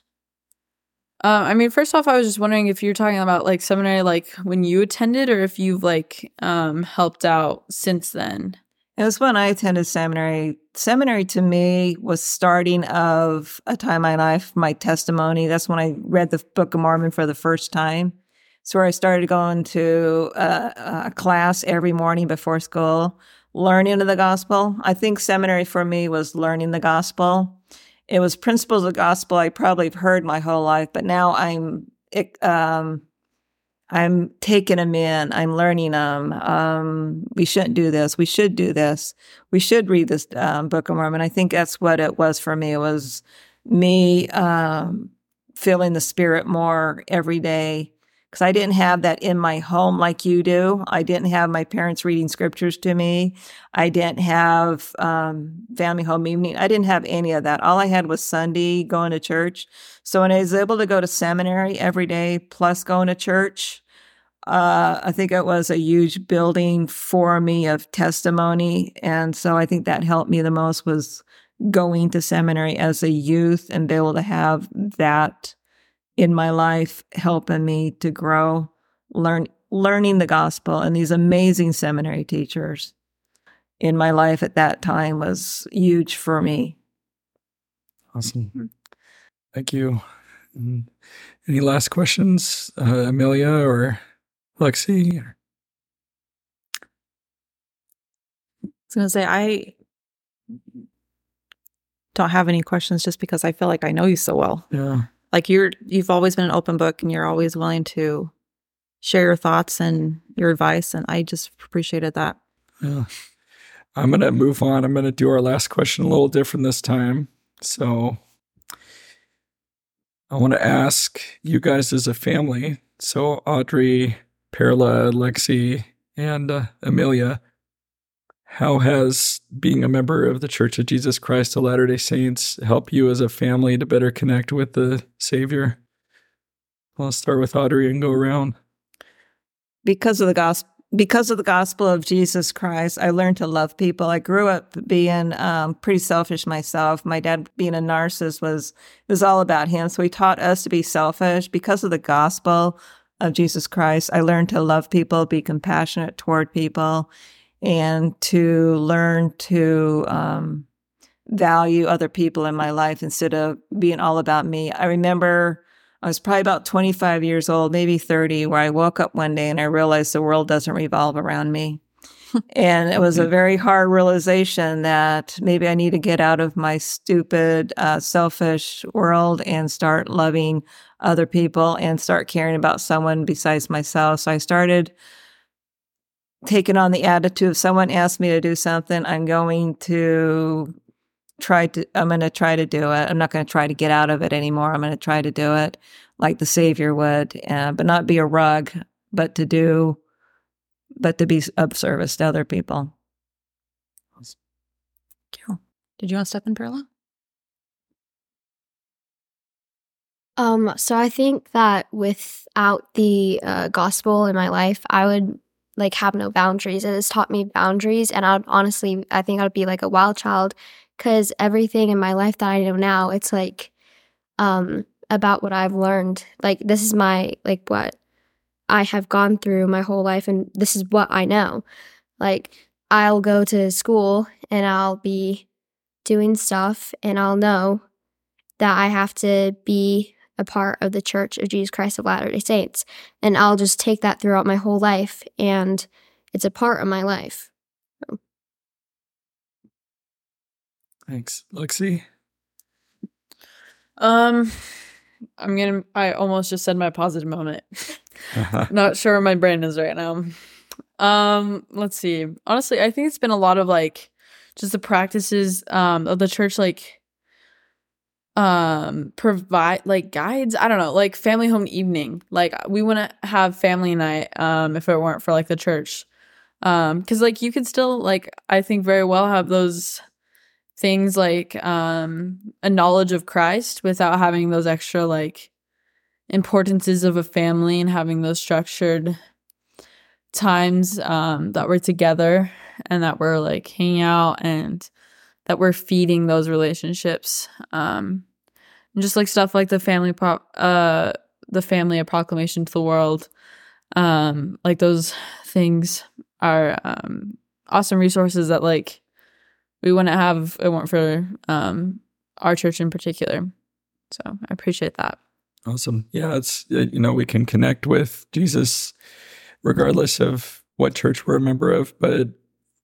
um i mean first off i was just wondering if you're talking about like seminary like when you attended or if you've like um helped out since then It was when I attended seminary. Seminary to me was starting of a time in my life, my testimony. That's when I read the Book of Mormon for the first time. Where I started going to a, a class every morning before school, learning of the gospel. I think seminary for me was learning the gospel. It was principles of gospel I probably have heard my whole life, but now I'm it, um, I'm taking them in. I'm learning them. Um, we shouldn't do this. We should do this. We should read this um, Book of Mormon. I think that's what it was for me. It was me um, feeling the Spirit more every day because I didn't have that in my home like you do. I didn't have my parents reading scriptures to me. I didn't have um, family home evening. I didn't have any of that. All I had was Sunday going to church. So when I was able to go to seminary every day plus going to church, uh, I think it was a huge building for me of testimony. And so I think that helped me the most was going to seminary as a youth and be able to have that in my life helping me to grow, learn learning the gospel and these amazing seminary teachers in my life at that time was huge for me. Awesome. Thank you. Any last questions, uh, Amelia or Lexy? I was gonna say I don't have any questions just because I feel like I know you so well. Yeah. Like you're you've always been an open book and you're always willing to share your thoughts and your advice and I just appreciated that. Yeah. I'm to move on. I'm to do our last question a little different this time. So I want to ask you guys as a family. So, Audrey, Perla, Lexy, and uh, Amelia, how has being a member of the Church of Jesus Christ of Latter day Saints help you as a family to better connect with the Savior? I'll start with Audrey and go around. because of the gospel because of the gospel of jesus christ i learned to love people i grew up being um, pretty selfish myself my dad being a narcissist was was all about him so he taught us to be selfish because of the gospel of jesus christ i learned to love people be compassionate toward people and to learn to um, value other people in my life instead of being all about me i remember I was probably about 25 years old, maybe 30, where I woke up one day and I realized the world doesn't revolve around me. and it was a very hard realization that maybe I need to get out of my stupid, uh, selfish world and start loving other people and start caring about someone besides myself. So I started taking on the attitude if someone asks me to do something, I'm going to try to i'm going to try to do it. I'm not going to try to get out of it anymore. I'm going to try to do it like the savior would uh, but not be a rug but to do but to be of service to other people. Carol, did you want to step in, Perla? Um, so I think that without the uh, gospel in my life, I would like have no boundaries. It has taught me boundaries, and I'd honestly, I think I'd be like a wild child because everything in my life that I know now, it's like um about what I've learned. Like this is my like what I have gone through my whole life, and this is what I know. Like I'll go to school and I'll be doing stuff, and I'll know that I have to be a part of the Church of Jesus Christ of Latter day Saints. And I'll just take that throughout my whole life, and it's a part of my life. Thanks. Lexy? um i'm gonna i almost just said my positive moment not sure where my brain is right now um let's see honestly i think it's been a lot of like just the practices um of the church like um provide like guides i don't know like family home evening. Like we wouldn't have family night um if it weren't for like the church. Um, because like you could still like I think very well have those things like um a knowledge of Christ without having those extra like importances of a family and having those structured times um that we're together and that we're like hanging out and that we're feeding those relationships um and just like stuff like the family prop uh the family a proclamation to the world um like those things are um awesome resources that like we wouldn't have it weren't for um our church in particular so i appreciate that Awesome. Yeah, it's you know we can connect with Jesus regardless of what church we're a member of, but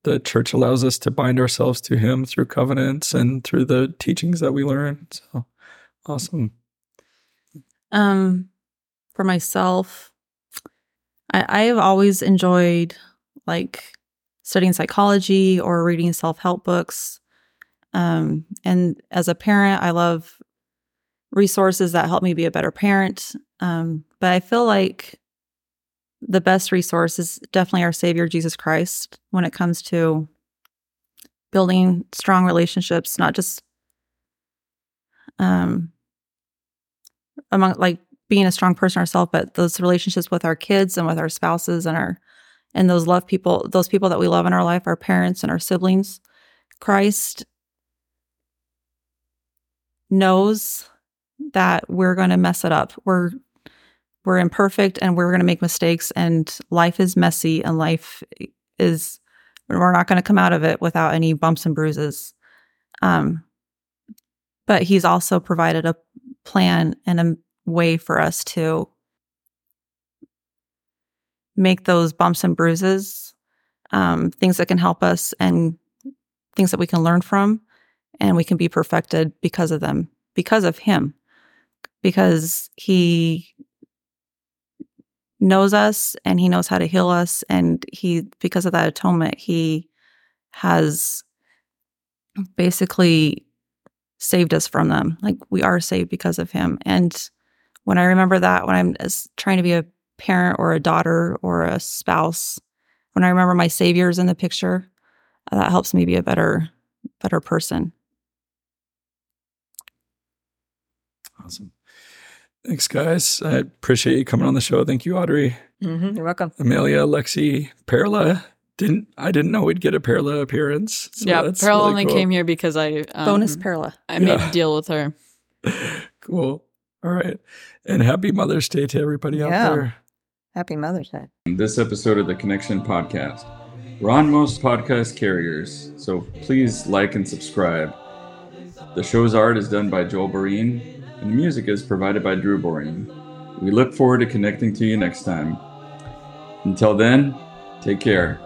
the church allows us to bind ourselves to Him through covenants and through the teachings that we learn. So awesome. Um, for myself, I, I have always enjoyed like studying psychology or reading self help books. Um, and as a parent, I love resources that help me be a better parent. Um, but I feel like the best resource is definitely our Savior, Jesus Christ, when it comes to building strong relationships, not just um, among like being a strong person ourselves, but those relationships with our kids and with our spouses and our and those love people, those people that we love in our life, our parents and our siblings. Christ knows that we're going to mess it up. We're we're imperfect and we're going to make mistakes and life is messy and life is we're not going to come out of it without any bumps and bruises. Um but he's also provided a plan and a way for us to make those bumps and bruises um, things that can help us and things that we can learn from and we can be perfected because of them because of him. Because he knows us and he knows how to heal us and he because of that atonement he has basically saved us from them like we are saved because of him and when i remember that when i'm trying to be a parent or a daughter or a spouse when i remember my saviors in the picture that helps me be a better better person Awesome. Thanks, guys. I appreciate you coming on the show. Thank you, Audrey. Mm-hmm. You're welcome. Amelia, Lexy, Perla. Didn't I didn't know we'd get a Perla appearance. So yeah that's pearl really only cool. came here because i um, bonus perla i made a deal with her Cool. All right. And happy Mother's Day to everybody out there. Happy Mother's Day. This episode of the Connection Podcast. We're on most podcast carriers, so please like and subscribe. The show's art is done by Joel Boreen, and the music is provided by Drew Boreen. We look forward to connecting to you next time. Until then, take care.